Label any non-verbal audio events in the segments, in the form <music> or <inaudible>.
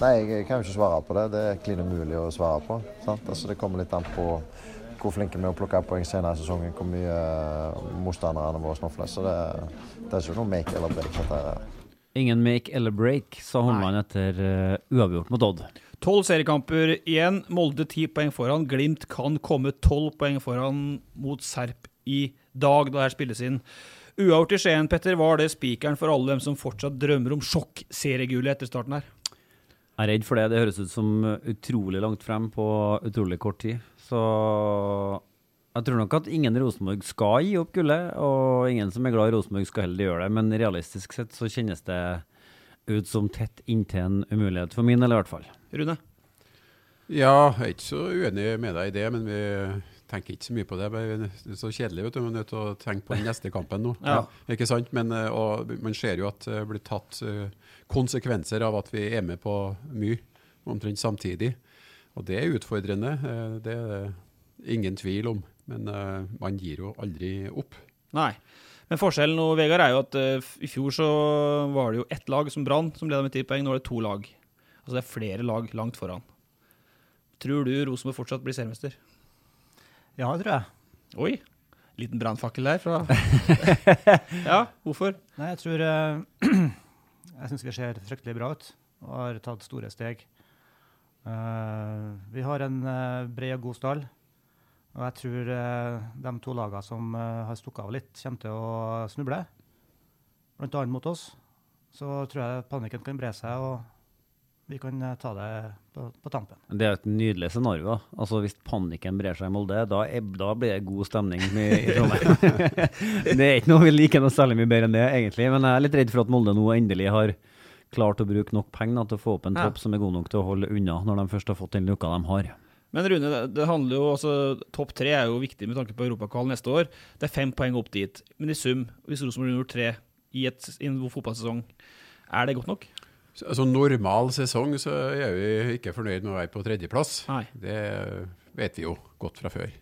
Nei, jeg kan jo ikke svare på det. Det er klin umulig å svare på. Sant? Altså, det kommer litt an på hvor flinke vi er å plukke poeng senere i sesongen, hvor mye uh, motstanderne våre snofler. Så det, det er ikke noe make eller break. Dette. Ingen make eller break, sa Holmland etter uh, uavgjort mot Odd. Tolv seriekamper igjen. Molde ti poeng foran. Glimt kan komme tolv poeng foran mot Serp i dag, da her spilles inn. Uavgjort i Skien, Petter, var det spikeren for alle dem som fortsatt drømmer om sjokk-seriegullet etter starten her? Jeg er redd for det. Det høres ut som utrolig langt frem på utrolig kort tid. Så jeg tror nok at ingen Rosenborg skal gi opp gullet, og ingen som er glad i Rosenborg skal heller gjøre det. Men realistisk sett så kjennes det ut som tett inntil en umulighet, for min del i hvert fall. Rune? Ja, jeg er ikke så uenig med deg i det, men vi tenker ikke så mye på det. Det er så kjedelig, vet du. Man er nødt til å tenke på den <laughs> neste kampen nå. Ja. Ikke sant? Men, og man ser jo at det blir tatt konsekvenser av at vi er med på mye omtrent samtidig. Og det er utfordrende, det er det ingen tvil om. Men man gir jo aldri opp. Nei. Men forskjellen nå, Vegard, er jo at i fjor så var det jo ett lag som Brann som leda med ti poeng. Nå er det to lag. Altså det er flere lag langt foran. Tror du Rosenborg fortsatt blir seriemester? Ja, tror jeg. Oi. Liten brannfakkel der fra <laughs> Ja, hvorfor? Nei, jeg tror uh, <clears throat> Jeg syns vi ser fryktelig bra ut og har tatt store steg. Uh, vi har en uh, bred og god stall. Og jeg tror de to lagene som har stukket av litt, kommer til å snuble. Blant annet mot oss. Så tror jeg panikken kan bre seg, og vi kan ta det på, på tampen. Det er et nydelig scenario. Altså Hvis panikken brer seg i Molde, da, er, da blir det god stemning i, i <laughs> Trondheim. <laughs> det er ikke noe vi liker noe særlig mye bedre enn det, egentlig. Men jeg er litt redd for at Molde nå endelig har klart å bruke nok penger til å få opp en Ja. som er god nok til å holde unna, når de først har fått den lukka de har. Men Rune, det, det handler jo altså, Topp tre er jo viktig med tanke på europakvalen neste år. Det er fem poeng opp dit. Men i sum, hvis Rosenborg gjør tre i, et, i en fotballsesong, er det godt nok? Så, altså normal sesong så er vi ikke fornøyd med å være på tredjeplass. Nei. Det vet vi jo godt fra før.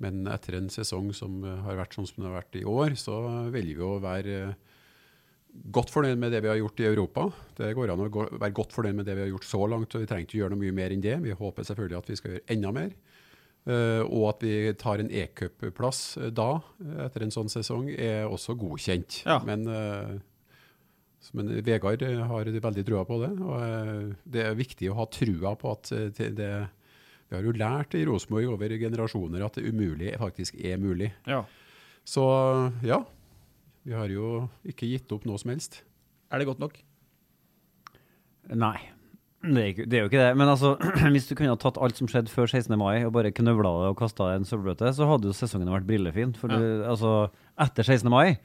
Men etter en sesong som har vært sånn som det har vært i år, så velger vi å være godt fornøyd med det vi har gjort i Europa. Det går an å være godt fornøyd med det vi har gjort så langt, og vi trenger ikke gjøre noe mye mer enn det. Vi håper selvfølgelig at vi skal gjøre enda mer. Eh, og at vi tar en e-cupplass eh, da, eh, etter en sånn sesong, er også godkjent. Ja. Men, eh, men Vegard eh, har veldig trua på det. Og eh, det er viktig å ha trua på at eh, det, Vi har jo lært i Rosenborg over generasjoner at det umulige faktisk er mulig. Ja. Så ja. Vi har jo ikke gitt opp noe som helst. Er det godt nok? Nei. Det er, ikke, det er jo ikke det. Men altså, <clears throat> hvis du kunne ha tatt alt som skjedde før 16. mai og bare knøvla det og kasta det i en søppelbøtte, så hadde jo sesongen vært brillefin. For du, altså, etter 16. mai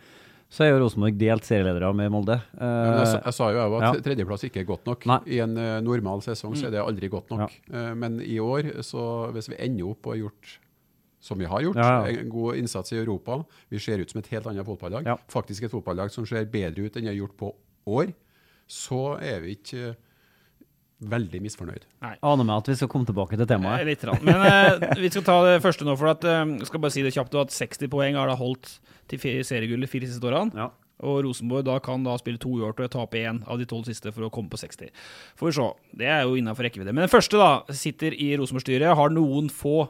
så er jo Rosenborg delt serieledere med Molde. Ja, jeg, Eh, jeg sa jo at ja. tredjeplass ikke er godt nok. Nei. I en uh, normal sesong så er det aldri godt nok. Ja. Uh, men i år, så hvis vi ender opp og har gjort som vi har gjort. En god innsats i Europa. Vi ser ut som et helt annet fotballag. Faktisk et fotballag som ser bedre ut enn det har gjort på år. Så er vi ikke eh, veldig misfornøyd. Aner meg at vi skal komme tilbake til Eh, temaet. Litt. Rann. Men eh, vi skal ta det første nå. for at, eh, skal bare si det kjapt at 60 poeng har da holdt til seriegullet fire siste årene. Og Rosenborg da kan da spille to uavgjort og tape én av de tolv siste for å komme på 60. Får vi se. Det er jo innafor rekkevidde. Men den første da, sitter i Rosenborg-styret, har noen få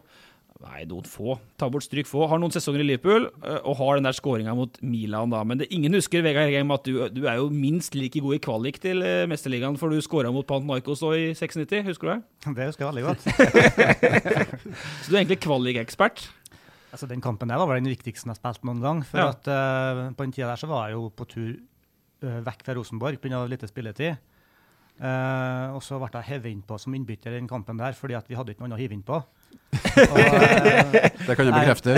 Nei, noen få. Ta bort stryk få. Har noen sesonger i Liverpool eh, og har den der skåringa mot Milan, da. Men det, ingen husker Vegard Hegheim, at du, du er jo minst like god i kvalik til eh, Mesterligaen, for du skåra mot Panathinaikos da i 96. Husker du det? Det husker jeg veldig godt. <laughs> Så du er egentlig kvalikekspert? Altså, den kampen der var vel den viktigste jeg har spilt noen gang. For Ja. at uh, på den tida der så var jeg jo på tur uh, vekk fra Rosenborg pga. lite spilletid. Uh, og så ble jeg hevet innpå som innbytter i den kampen der, fordi at vi hadde ikke noe annet å hive inn på. Og, <laughs> Det kan jeg bekrefte.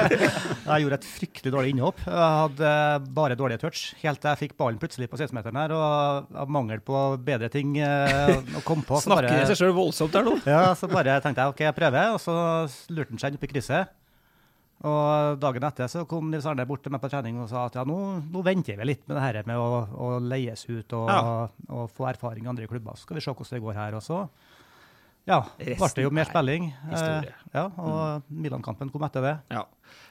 <laughs> jeg gjorde et fryktelig dårlig innhopp. Jeg hadde bare dårlige touch, helt til jeg fikk ballen plutselig på 16-meteren her, og av mangel på bedre ting eh, å komme på. Snakker i seg sjøl voldsomt der nå. ja, så bare tenkte jeg OK, jeg prøver, og så lurte han seg inn opp i krysset. Og dagen etter så kom Nils Arne bort til meg på trening og sa at ja, nå, nå venter vi litt med det her med å, å leies ut og, Ja. og få erfaring i andre klubber. Så skal vi se hvordan det går her. Og så ja, ble det ble jo mer er spilling. historie. Eh, ja, og Milan-kampen kom etter det. Ja.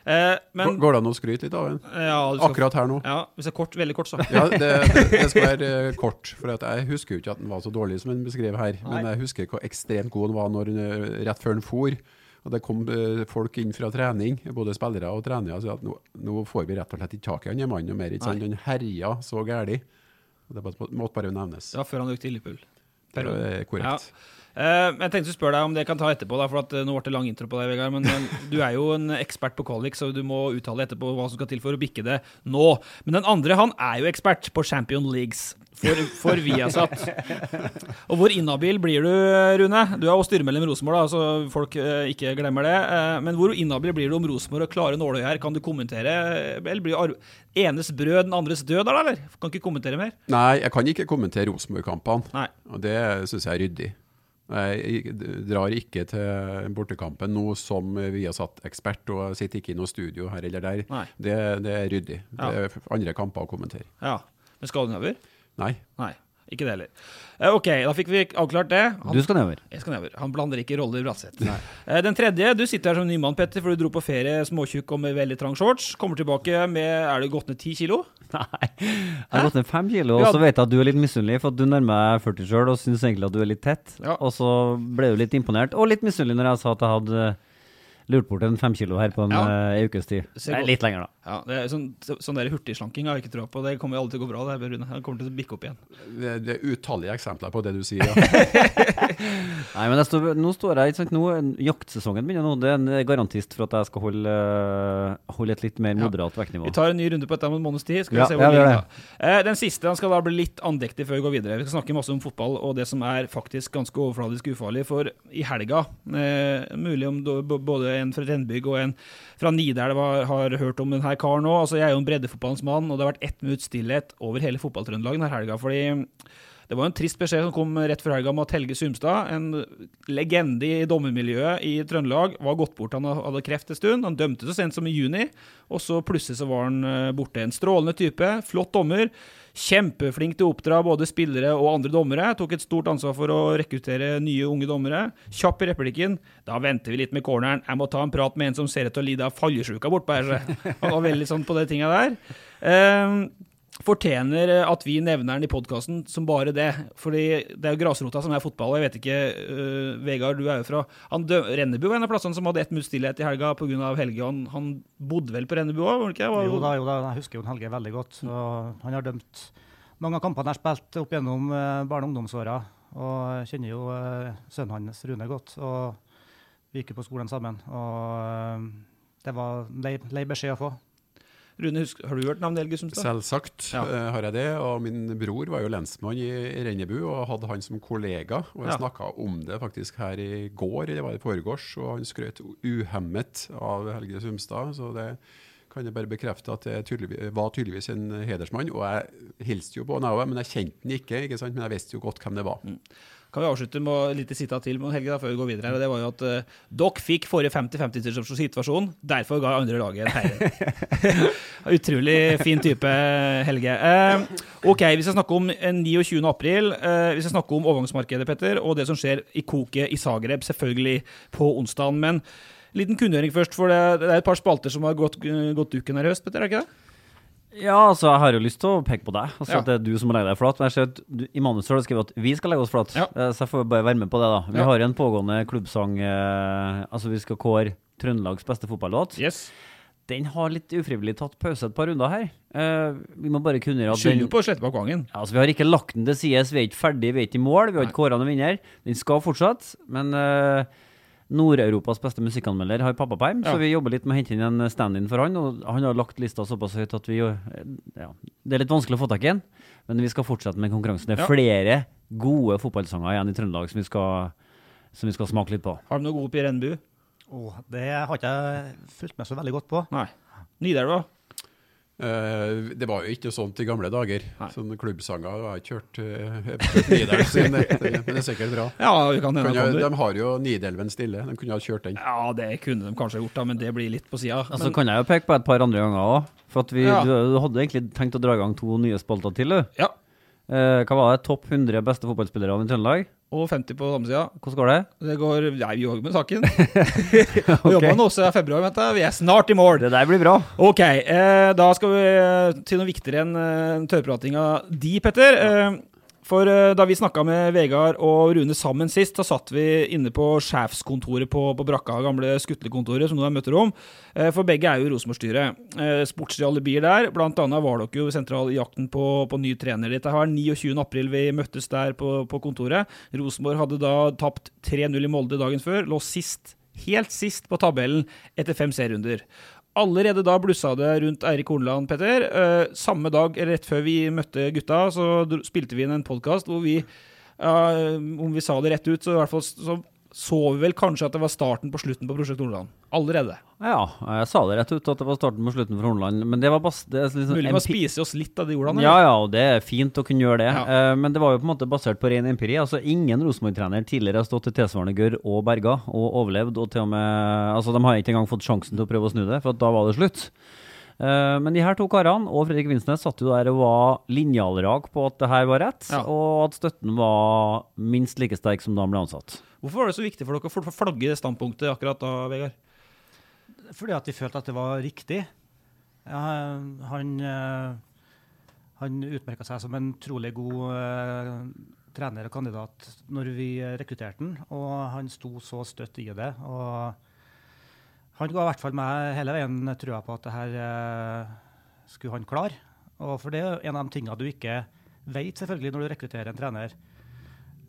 Eh, men, Går det an å skryte litt av en? Ja, skal- Akkurat her nå? Ja, hvis det er kort, veldig kort, så. Ja, det, det, <laughs> det skal være eh, kort. For at jeg husker jo ikke at den var så dårlig som den beskrev her. Men jeg husker hvor ekstremt god den var når, eh, rett før den for. Og det kom folk inn fra trening, både spillere og trenere, og sa at nå, nå får vi rett og slett ikke tak i han mannen mer. Ikke sant? Han herja så gæli. Det måtte bare nevnes. Var før han gikk til Liverpool. Det er korrekt. Ja. Eh, jeg tenkte å spørre deg om det jeg kan ta etterpå, da, for at, eh, nå ble det lang intro på deg, Vegard. Men du er jo en ekspert på kvalik, så du må uttale etterpå hva som skal til for å bikke det nå. Men den andre, han er jo ekspert på Champion Leagues for, for Viasat. Og hvor inhabil blir du, Rune? Du er jo styremedlem i Rosenborg, så folk eh, ikke glemmer det. Men hvor inhabil blir du om Rosenborg og klare nåløy her? Kan du kommentere? Eller blir enes brød, den andres død, da, eller? Kan ikke kommentere mer? Nei, jeg kan ikke kommentere Rosenborg-kampene. Og det syns jeg er ryddig. Jeg drar ikke til bortekampen nå som vi har satt ekspert, og sitter ikke i noe studio her eller der. Det, det er ryddig. Ja. Det er andre kamper å kommentere. Ja. Men skal du nedover? Nei. Nei, ikke det heller. Eh, ok, da fikk vi avklart det. Han, Du skal nedover. Jeg skal nedover. Han blander ikke roller, Bratseth. Eh, den tredje, du sitter her som nymann, Petter, for du dro på ferie småtjukk og med veldig trang shorts. Kommer tilbake med Er du gått ned ti kilo? <laughs> Jeg har gått ned fem kilo, og så vet jeg at du er litt misunnelig, for at du nærmer deg 40 sjøl og syns egentlig at du er litt tett. Ja. Og så ble du litt imponert, og litt misunnelig når jeg sa at jeg hadde lurt bort en fem kilo her på en Ja. eh, ukes tid. Det Nei, litt lenger, da. Ja, det er sånn, sånn der hurtigslanking har jeg ikke troa på. Det kommer jo aldri til å gå bra. det her, Rune. Han kommer til å bikke opp igjen. Det, det er utallige eksempler på det du sier. Ja. <laughs> Nei, men jeg står, nå står jeg, ikke sant, nå, jaktsesongen begynner nå. Det er en garantist for at jeg skal holde, eh, holde et litt mer moderat vektnivå. Vi tar en ny runde på dette om en måneds tid. Skal vi Ja, se hvor ja, det. Eh, Den siste den skal da bli litt andektig før vi går videre. Vi skal snakke masse om fotball og det som er faktisk ganske overfladisk ufarlig. For i helga, eh, mulig om både en fra Rennbygg og en fra Nidelv har, hørt om denne karen nå. Altså, jeg er jo en breddefotballens mann, og det har vært ett minutts stillhet over hele fotballtrøndelaget denne helga. fordi det var en trist beskjed som kom rett før helga om at Helge Sumstad, en legende i dommermiljøet i Trøndelag, var gått bort. Han hadde kreft en stund. Han dømte så sent som i juni, og så plutselig så var han eh, borte. En strålende type, flott dommer. Kjempeflink til å oppdra både spillere og andre dommere. Tok et stort ansvar for å rekruttere nye unge dommere. Kjapp i replikken. Da venter vi litt med corneren. Jeg må ta en prat med en som ser ut til å lide av faljesjuka bortpå her. Han var veldig sånn på de tinga der. Ehm, fortjener eh, at vi nevner den i podkasten som bare det. Fordi det er jo grasrota som er fotball. og Jeg vet ikke, uh, Vegard, du er jo fra han dø Rennebu var en av plassene som hadde ett minutts stillhet i helga pga. Helge. Han, han bodde vel på Rennebu òg, Jo da, jo da, jeg husker jo Helge veldig godt. Han har dømt mange av kampene han har spilt opp gjennom eh, barne- og ungdomsåra. Og kjenner jo sønnen hans, Rune, godt. Og vi gikk jo på skolen sammen. Og det var lei, lei beskjed å få. Rune, husk, har du hørt navnet Helge Sumstad? Selvsagt Ja. uh, har jeg det. Og min bror var jo lensmann i Rennebu og hadde han som kollega. Og jeg Ja. snakka om det faktisk her i går, eller var det i foregårs, og han skrøt uhemmet av Helge Sumstad. Så det kan jeg bare bekrefte at jeg tydelig, var tydeligvis en hedersmann. Og jeg hilste jo på han men jeg kjente han ikke, ikke sant? men jeg visste jo godt hvem det var. Mm. Kan vi avslutte med et lite sitat til med Helge da, før vi går videre? her, og det var jo at uh, Dere fikk forrige 50-50-situasjon, derfor ga andre laget en heier. <laughs> Utrolig fin type, Helge. Uh, ok, Vi skal snakke om 29. april. Uh, vi skal snakke om overgangsmarkedet Petter, og det som skjer i koket i Zagreb, selvfølgelig på onsdagen. Men liten kunngjøring først, for det, det, er et par spalter som har gått, gått duken her i høst, Petter, er det ikke det? Ja, altså, jeg har jo lyst til å peke på deg. Altså, Ja. at Det er du som må legge deg flat. Men jeg ser at du, I manuset har du skrevet at vi skal legge oss flat. Ja. Eh, Så jeg får bare være med på det, da. Vi Ja. har en pågående klubbsang eh, Altså, vi skal kåre Trøndelags beste fotballåt. Yes. Den har litt ufrivillig tatt pause et par runder her. Eh, vi må bare kunne at Skylder på å slette bak gangen. ja, altså, Vi har ikke lagt den til sides, vi er ikke ferdig, vi er ikke i mål. Vi har ikke kåra noen vinner. Den skal fortsatt, men eh, Nord-Europas beste musikkanmelder har pappaperm, Ja. så vi jobber litt med å hente inn en stand-in for han. Og han har lagt lista såpass høyt at vi jo ja, Det er litt vanskelig å få tak i en, men vi skal fortsette med konkurransen. Det er Ja. flere gode fotballsanger igjen i Trøndelag som vi skal, som vi skal smake litt på. Har du noe god i Renbu? Oh, det har ikke jeg fulgt med så veldig godt på. Nei. Nidelva? Eh, det var jo ikke sånt i gamle dager. Sånne klubbsanger jeg har <laughs> ikke hørt uh, sin, men det er sikkert bra. Ja, kommer. de har jo Nidelven stille, de kunne ha kjørt den. Ja, det kunne de kanskje gjort, da, men det blir litt på sida. Altså, kan jeg jo peke på et par andre ganger òg. For vi, Ja. du, du hadde egentlig tenkt å dra i gang to nye spalter til, du. Ja. Eh, hva var det? Topp 100 beste fotballspillere i Trøndelag? Og 50 på samme sida. Hvordan går det? Det går Nei, vi jobber med saken. <laughs> <laughs> Vi jobber nå også i februar, vent du. Vi er snart i mål. Det der blir bra. Ok, eh, da skal vi til noe viktigere enn eh, tørrpratinga di, Petter. Eh, for eh, da vi snakka med Vegard og Rune sammen sist, da satt vi inne på sjefskontoret på, på Brakka, gamle Skutlekontoret, som nå er møterom. Eh, for begge er jo Rosenborg-styret. Eh, sportslige alibier der. Blant annet var dere jo sentral i jakten på, på ny trener. Dette var 29. april vi møttes der på, på kontoret. Rosenborg hadde da tapt 3-0 i Molde dagen før. Lå sist helt sist på tabellen etter fem serierunder. Allerede da blussa det rundt Eirik Horneland, Petter. Eh, samme dag, rett før vi møtte gutta, så spilte vi inn en podkast hvor vi Om vi sa det rett ut, så i hvert fall så, så vi vel kanskje at det var starten på slutten på Prosjekt Horneland. Allerede. Ja, jeg sa det rett ut at det var starten på slutten for Horneland. Men det var bas det liksom Mulig empi- spiser oss litt av de ordene? Ja, eller? ja, og det er fint å kunne gjøre det. Ja. Eh, men det var jo på en måte basert på ren empiri. Altså, Ingen Rosenborg-trener tidligere har stått i tilsvarende gørr og berga og overlevd. og til og med, altså De har ikke engang fått sjansen til å prøve å snu det, for da var det slutt. Eh, men de her to karene og Fredrik Vinsnes satt jo der og var linjalrak på at det her var rett, Ja. og at støtten var minst like sterk som da han ble ansatt. Hvorfor var det så viktig for dere å flagge det standpunktet akkurat da, Vegard? Fordi at de følte at det var riktig. Han uh, han utmerka seg som en trolig god eh, trener og kandidat når vi eh, rekrutterte han, og han sto så støtt i det. og Han ga i hvert fall meg hele veien trua på at det her eh, skulle han klare. Og for det er en av de tingene du ikke vet selvfølgelig når du rekrutterer en trener.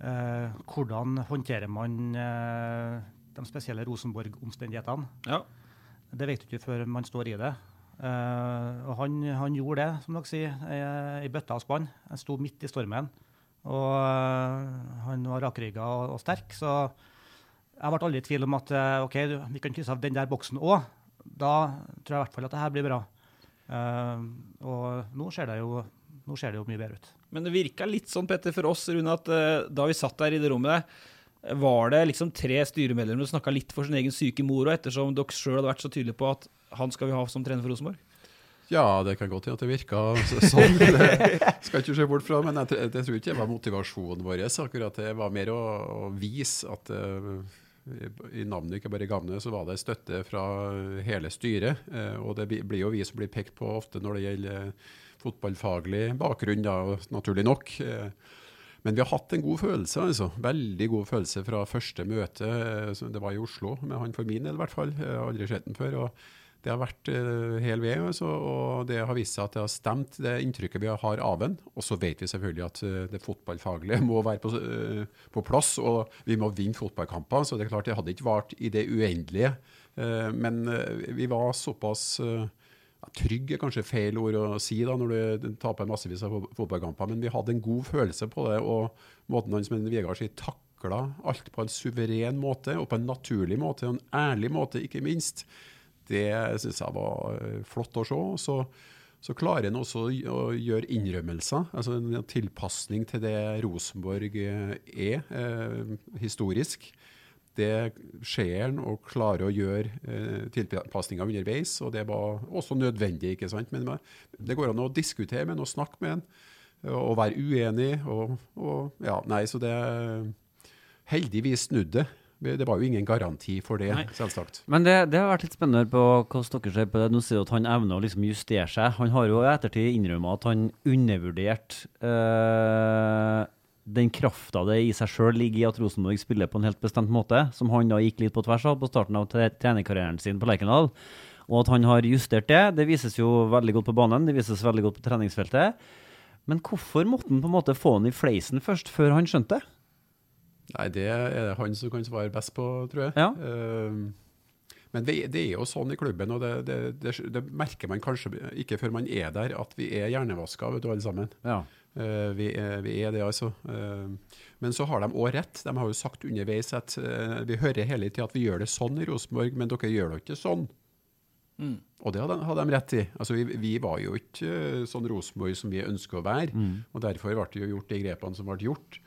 Eh, hvordan håndterer man eh, de spesielle Rosenborg-omstendighetene? Ja. Det vet du ikke før man står i det. Eh, og han, han gjorde det, som dere sier, i, i bøtta og spann. Han sto midt i stormen. Og han var rakrygga og, og sterk, så jeg ble aldri i tvil om at OK, vi kan krysse av den der boksen òg. Da tror jeg i hvert fall at det her blir bra. Og nå ser, det jo, nå ser det jo mye bedre ut. Men det virka litt sånn, Petter, for oss, Rune, at uh, da vi satt der i det rommet, var det liksom tre styremedlemmer som snakka litt for sin egen syke mor, og ettersom dere sjøl hadde vært så tydelige på at han skal vi ha som trener for Rosenborg? Ja, det kan godt hende at det virka sånn. <laughs> Det skal ikke se bort fra, men jeg, jeg, jeg tror ikke det var motivasjonen vår. akkurat Det var mer å, å vise at uh, i navnet, ikke bare i gamnet, så var det støtte fra hele styret. Uh, og det blir- jo vi som blir pekt på ofte når det gjelder eh, fotballfaglig bakgrunn, da, naturlig nok. Eh, men vi har hatt en god følelse, altså. Veldig god følelse fra første møte. eh, Det var i Oslo, med han for min del i hvert fall. Jeg har aldri sett den før. og det har vært uh, hel ved, altså, og det har vist seg at det har stemt, det inntrykket vi har av den. Og så vet vi selvfølgelig at det fotballfaglige <laughs> må være på, på plass, og vi må vinne fotballkamper. Så det er klart det hadde ikke vart i det uendelige. Men vi var såpass ja, Trygg er kanskje feil ord å si da, når du taper massevis av fo- fotballkamper, men vi hadde en god følelse på det. Og måten han som Vegard sier takla alt på en suveren måte, og på en naturlig måte, og en ærlig måte, ikke minst. Det syns jeg var eh, flott å se. Så, så klarer han også å gjøre innrømmelser. Altså en tilpasning til det Rosenborg eh, er eh, historisk. Det skjer han og klarer å gjøre eh, tilpasninger underveis, og det var også nødvendig. ikke sant? Men det går an å diskutere med han og snakke med han, og være uenig. Og, og, ja, nei, så det Heldigvis snudde det. Var jo ingen garanti for det, Nei. selvsagt. Men det, det har vært litt spennende på hvordan dere ser på det. Nå sier du at han evner å liksom justere seg. Han har jo i ettertid innrømmet at han undervurderte eh, den krafta det i seg sjøl ligger i at Rosenborg spiller på en helt bestemt måte, som han da gikk litt på tvers av på starten av tre trenerkarrieren sin på Lerkendal. Og at han har justert det, det vises jo veldig godt på banen, det vises veldig godt på treningsfeltet. Men hvorfor måtte han på en måte få han i fleisen først, før han skjønte det? Nei, det er det han som kan svare best på, tror jeg. Ja. Uh, men det, det er jo sånn i klubben, og det, det, det, det merker man kanskje ikke før man er der, at vi er hjernevaska, vet du, alle sammen. Ja. Eh, vi, er, vi er det, altså. Eh, men så har de òg rett. De har jo sagt underveis at eh, vi hører hele tida at vi gjør det sånn i Rosenborg, men dere gjør det ikke sånn. Mm. Og det hadde, hadde de rett i. Altså, vi, vi var jo ikke sånn Rosenborg som vi ønsker å være. Mm. Og derfor ble det jo gjort de grepene som ble gjort.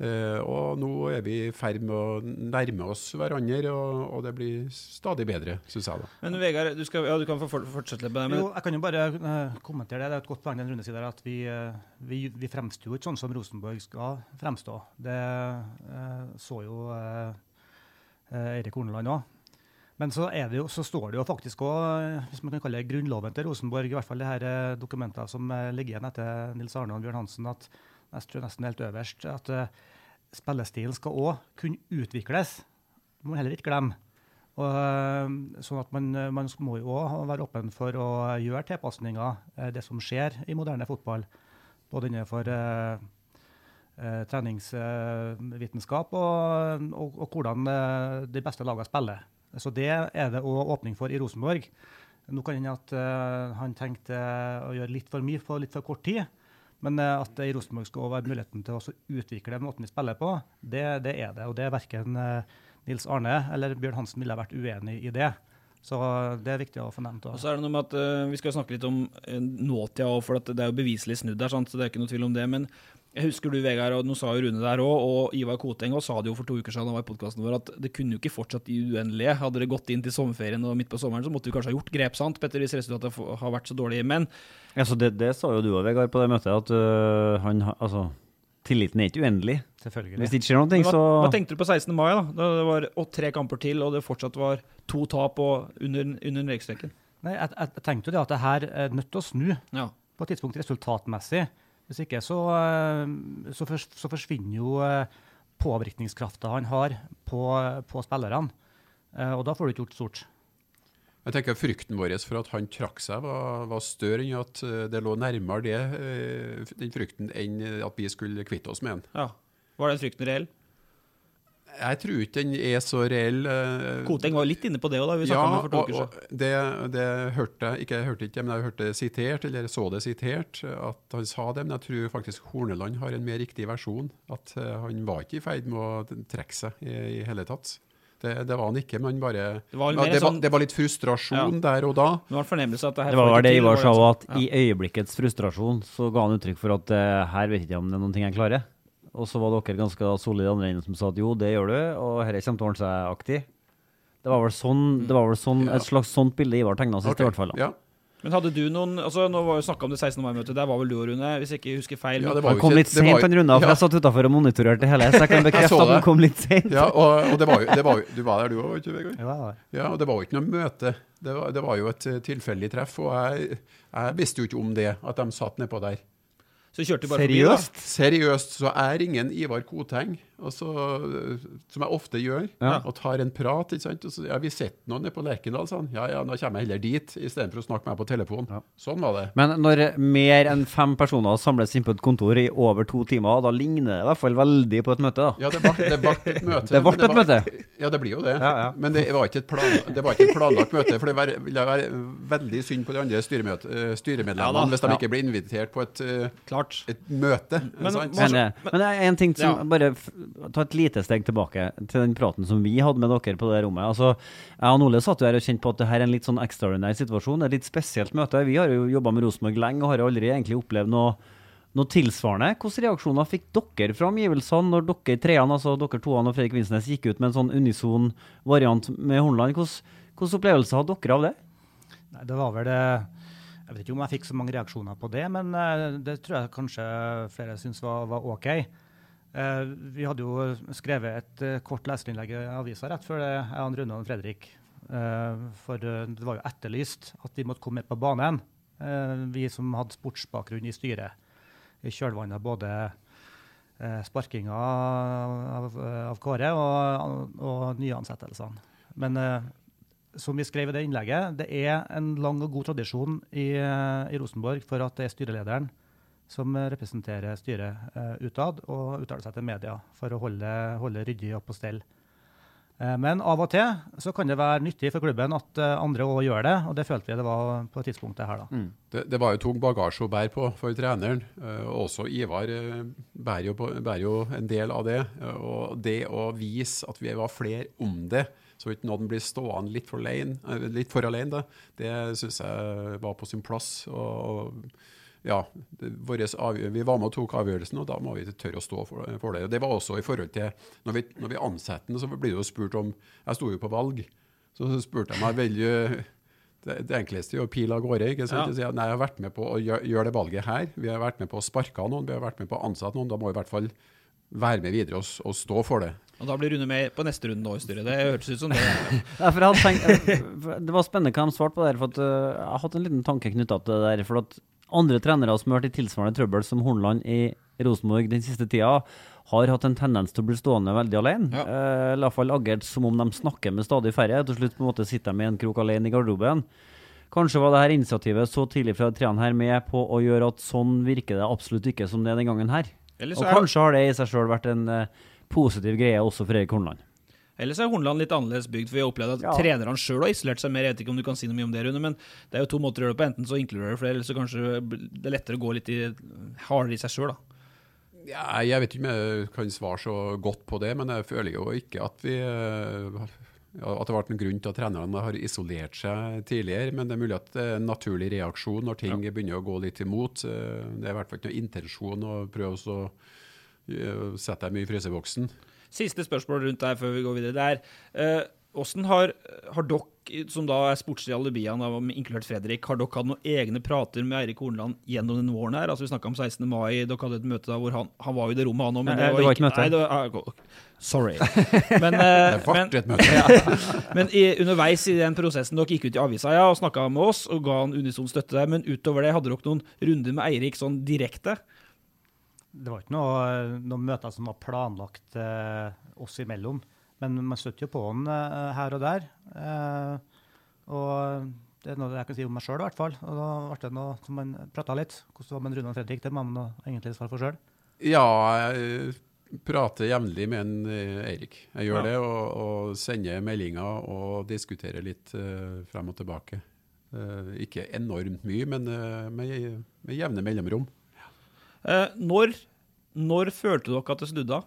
Eh, og nå er vi i ferd med å nærme oss hverandre, og, og det blir stadig bedre, syns jeg. da. Men Vegard, du, skal, ja, du kan få fortsette litt med det. Men, Jo, jeg kan jo bare eh, kommentere det. Det er et godt poeng den runde siden at vi, eh, vi, vi fremstår jo ikke sånn som Rosenborg skal fremstå. Det eh, så jo Eirik Horneland òg. Men så, er det jo, så står det jo faktisk òg, hvis man kan kalle det grunnloven til Rosenborg, i hvert fall det her dokumentet som ligger igjen etter Nils Arne og Bjørn Hansen, at jeg tror nesten helt øverst, at eh, spillestilen skal òg kunne utvikles. Det må man heller ikke glemme. Og, øh, sånn at man, øh, man må jo også være åpen for å gjøre tilpasninger, eh, det som skjer i moderne fotball. Både innenfor eh, eh, treningsvitenskap og, og, og hvordan eh, de beste lagene spiller. Så det er det òg åpning for i Rosenborg. Nå kan hende at eh, han tenkte å gjøre litt for mye på litt for kort tid. Men eh, at det i Rosenborg skal være muligheten til å utvikle måten vi spiller på, det, det er det. Og det er verken eh, Nils Arne eller Bjørn Hansen ville vært uenig i det. Så det er viktig å få nevnt. Og så er det noe med at uh, Vi skal snakke litt om uh, nåtida òg, for det er jo beviselig snudd der. Så det er ikke noe tvil om det. Men jeg husker du, Vegard, og nå sa jo Rune der òg, og Ivar Koteng og sa det jo for to uker siden han var i podkasten vår, at det kunne jo ikke fortsatt i uendelige. Hadde det gått inn til sommerferien og midt på sommeren, så måtte vi kanskje ha gjort grep, sant? Petter, hvis resultatet har vært så dårlig. Men Altså det, det sa jo du òg, Vegard, på det møtet, at øh, han, ha- altså, tilliten er ikke uendelig. Selvfølgelig. Hvis det ikke skjer noe, så hva tenkte du på 16. mai, da? Da det var og tre kamper til, og det fortsatt var to tap og under, under? Nei, jeg, jeg, jeg tenkte jo det at det her er nødt til å snu Ja. på et tidspunkt resultatmessig. Hvis ikke så, eh, så, så forsvinner jo eh, påvirkningskrafta han har på, på spillerne. Eh, Og da får du ikke gjort stort. Jeg tenker Frykten vår for at han trakk seg, var, var større enn at det lå nærmere det, den frykten enn at vi skulle kvitte oss med han. ja. Var den frykten reell? Jeg tror ikke den er så reell. eh, Koteng var litt inne på det òg, da. Vi ja, om det for og, og det, det hørte jeg ikke, jeg hørte ikke, men jeg hørte det sitert, eller så det sitert, at han sa det. Men jeg tror faktisk Horneland har en mer riktig versjon. At eh, han var ikke i ferd med å trekke seg i, i hele tatt. Det, det var han ikke, men bare Det var ja, mer det, var, sånn- det var litt frustrasjon der og da. Det var en fornemmelse at det her Det var vel det Ivar sa, at ja. i øyeblikkets frustrasjon så ga han uttrykk for at uh, her vet jeg ikke om det er noen ting jeg klarer. Og så var dere ganske solide andre enden som sa at jo, det gjør du, og dette kommer til å ordne seg aktig. Det var vel sånn, det var vel sånn Ja. et slags sånt bilde Ivar tegna sist, okay. i hvert fall. da. Ja. Men hadde du noen altså Nå var jo snakka om det 16. mai-møtet, der var vel du og Rune, hvis jeg ikke husker feil. Ja, det var Han jo kom ikke- litt sent på han runda, for ja. jeg satt utafor og monitorerte hele, så jeg kan <laughs> bekrefte jeg at han kom litt seint. Ja, og, og det var jo, det var jo, du var der du òg, ikke Vegard? Ja, ja. Ja, og det var jo ikke noe møte. Det var, det var jo et eh, tilfeldig treff, og jeg, jeg visste jo ikke om det, at de satt nedpå der. Så kjørte de bare forbi, da. Seriøst? Seriøst, så jeg ringer Ivar Koteng, så, som jeg ofte gjør, Ja. og tar en prat. ikke sant? Og så, ja, vi sitter nå nede på Lerkendal, sa han. Ja, ja, nå kommer jeg heller dit, istedenfor å snakke med meg på telefon. Sånn var det. Men når mer enn fem personer samles inn på et kontor i over to timer, da ligner det i hvert fall veldig på et møte, da. Ja, det ble, det ble et møte. <laughs> Det ble et møte. Ja, det blir jo det. Ja, ja. Men det var ikke et, plan, det var ikke et planlagt møte. For det ville være veldig synd på de andre eh, styremedlemmene Ja hvis de Ja. ikke ble invitert på et, eh, Klart. et møte. Men-? Men, eh, men det er en ting som Ja. bare ta et lite steg tilbake til den praten som vi hadde med dere på det rommet. Altså, jeg og Ole satt jo her og kjente på at det her er en litt sånn ekstraordinær situasjon. Et litt spesielt møte. Vi har jo jobba med Rosenborg lenge og har aldri egentlig opplevd noe, noe tilsvarende. Hvilke reaksjoner fikk dere fra omgivelsene når dere treene, altså dere toene og Fredrik Vinsnes, gikk ut med en sånn unison variant med Hornland? Hvilke opplevelser hadde dere av det? Nei, det var vel det Jeg vet ikke om jeg fikk så mange reaksjoner på det, men eh, det tror jeg kanskje flere syns var, var OK. Eh, vi hadde jo skrevet et eh, kort leserinnlegg i avisa rett før det, jeg Rune og Fredrik. Eh, for det var jo etterlyst at vi måtte komme med på banen, vi som hadde sportsbakgrunn i styret. I kjølvannet av både sparkinga av, av Kåre og, og nyansettelsene. Men som vi skrev i det innlegget, det er en lang og god tradisjon i, i Rosenborg for at det er styrelederen som representerer styret uh, utad og uttaler seg til media for å holde, holde ryddig og på stell. Uh, men av og til så kan det være nyttig for klubben at uh, andre òg gjør det, og det følte vi det var på tidspunktet her. da. Det, det var jo tung bagasje å bære på for treneren. også Ivar bærer jo, på, bærer jo en del av det. og det å vise at vi var flere om det, så ikke noen blir stående litt for alene, litt for alene da, det syns jeg var på sin plass. og ja, det, avgjør, Vi var med og tok avgjørelsen, og da må vi tørre å stå for, for det. Og Det var også i forhold til Når vi, når vi ansetter den, så blir det jo spurt om Jeg sto jo på valg, så spurte jeg meg veldig det, det enkleste er jo å pile av gårde. ikke sant? Ja. Jeg nei, jeg har vært med på å gjøre, gjør det valget her. Vi har vært med på å sparke av noen, vi har vært med på å ansette noen. Da må vi i hvert fall være med videre og, og stå for det. Og da blir Rune med på neste runde nå i styret. Det hørtes ut som det. <laughs> Ja, for jeg hadde tenkt, det var spennende hva de svarte på det. for at, uh, Jeg har hatt en liten tanke knytta til det der. for at Andre trenere som har vært i tilsvarende trøbbel som Hornland i Rosenborg den siste tida, har hatt en tendens til å bli stående veldig alene. Ja. Eh, I hvert fall agert som om de snakker med stadig færre. Til slutt på en måte sitter de i en krok alene i garderoben. Kanskje var det her initiativet så tidlig fra treene her med på å gjøre at sånn virker det absolutt ikke som det er den gangen her. Og kanskje har det i seg sjøl vært en eh, positiv greie også for Erik Hornland. Eller så er Hornland litt annerledes bygd, for vi har opplevd at Ja. trenerne sjøl har isolert seg mer. Jeg vet ikke om du kan si noe mye om det, Rune, men det er jo to måter å gjøre det på. Enten så inkluderer du flere, eller så kanskje det er lettere å gå litt i, hardere i seg sjøl, da. Ja, jeg vet ikke om jeg kan svare så godt på det, men jeg føler jo ikke at vi eh, at det har vært en grunn til at trenerne har isolert seg tidligere, men det er mulig at det er en naturlig reaksjon når ting begynner å gå litt imot. Eh, Det er i hvert fall ikke noe intensjon å prøve å så, eh, sette dem i fryseboksen. Siste spørsmål rundt der før vi går videre. Det er eh, Åssen har, har dere, som da er sportslige alibiene, inkludert Fredrik, har dere hatt noen egne prater med Eirik Horneland gjennom den våren her? Altså Vi snakka om 16. mai, dere hadde et møte da hvor han, han var i det rommet, han òg, men Nei, det var ikke møte. Nei, det var, ah, sorry. <laughs> Men, eh, Det ble men, et møte. <laughs> ja. men i, underveis i den prosessen, dere gikk ut i avisa ja, og snakka med oss og ga en unison støtte der, men utover det, hadde dere noen runder med Eirik sånn direkte? Det var ikke noe, noen møter som var planlagt eh, oss imellom. Men man støtter jo på han eh, her og der. Eh, og det er noe jeg kan si om meg sjøl, i hvert fall. Og da ble det noe som man prata litt. Hvordan var med Rune og Fredrik, det må man egentlig svare for sjøl. Ja, jeg prater jevnlig med en, eh, Eirik. Jeg gjør Ja. det, og, og sender meldinger og diskuterer litt eh, frem og tilbake. Eh, ikke enormt mye, men eh, med, med jevne mellomrom. Eh, når, når følte dere at det snudde?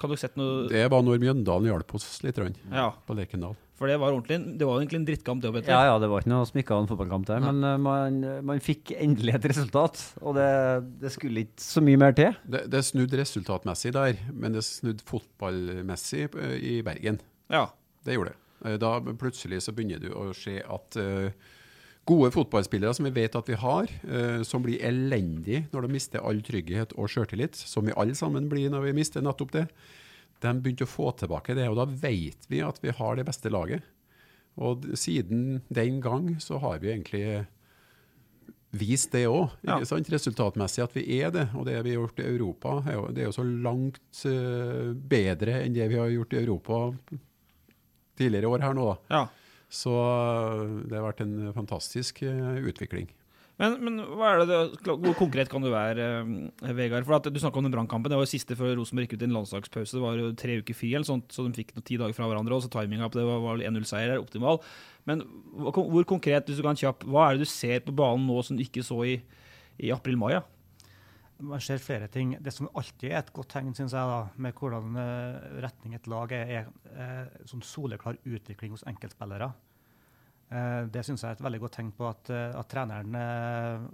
Kan dere sett noe Det var når Mjøndalen hjalp oss litt grann, Ja, på Lerkendal. for det var ordentlig Det var egentlig en drittkamp, det Ja, ja, det var ikke noe smykka av en fotballkamp der, men eh, man, man fikk endelig et resultat. Og det, det skulle ikke så mye mer til. Det, det snudde resultatmessig der, men det snudde fotballmessig eh, i Bergen. Ja. Det gjorde det. Da plutselig så begynner du å se at eh, gode fotballspillere som vi vet at vi har, eh, som blir elendige når de mister all trygghet og sjøltillit, som vi alle sammen blir når vi mister nettopp det, de begynte å få tilbake det. Og da vet vi at vi har det beste laget. Og siden den gang så har vi egentlig vist det òg, Ja. resultatmessig at vi er det. Og det vi har gjort i Europa, er jo, det er jo så langt eh, bedre enn det vi har gjort i Europa tidligere år her nå. da. ja. Så det har vært en fantastisk øh, utvikling. Men, men hva er det, hvor konkret kan du være, eh, Vegard? For Du snakka om den brannkampen. Det var jo siste før Rosenborg gikk ut i en landslagspause. Det var jo tre uker fri, eller sånt, så de fikk noe ti dager fra hverandre. Og så timinga på det var, var 1-0-seier er optimal. Men hvor konkret, hvis du kan kjapp, hva er det du ser på banen nå som du ikke så i, i april-mai? Ja? Man ser flere ting. Det som alltid er et godt tegn, synes jeg, da, med hvordan uh, retning et lag er, er uh, sånn soleklar utvikling hos enkeltspillere. Uh, det syns jeg er et veldig godt tegn på at, at treneren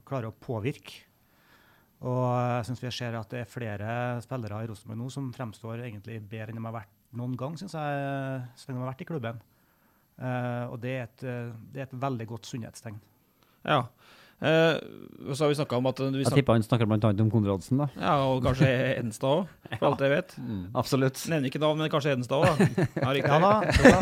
klarer å påvirke. Og jeg syns vi ser at det er flere spillere i Rosenborg nå som fremstår egentlig bedre enn de har vært noen gang, syns jeg, så de har vært i klubben. og det er, et, det er et veldig godt sunnhetstegn. Ja. Uh, så har vi snakka om at vi Jeg tipper han snakker bl.a. om Konradsen, da. Ja, og kanskje Edenstad òg, for alt jeg vet. <laughs> Mm, absolutt. Nevner ikke navn, men kanskje Edenstad òg, da. <laughs> Ja, ja da.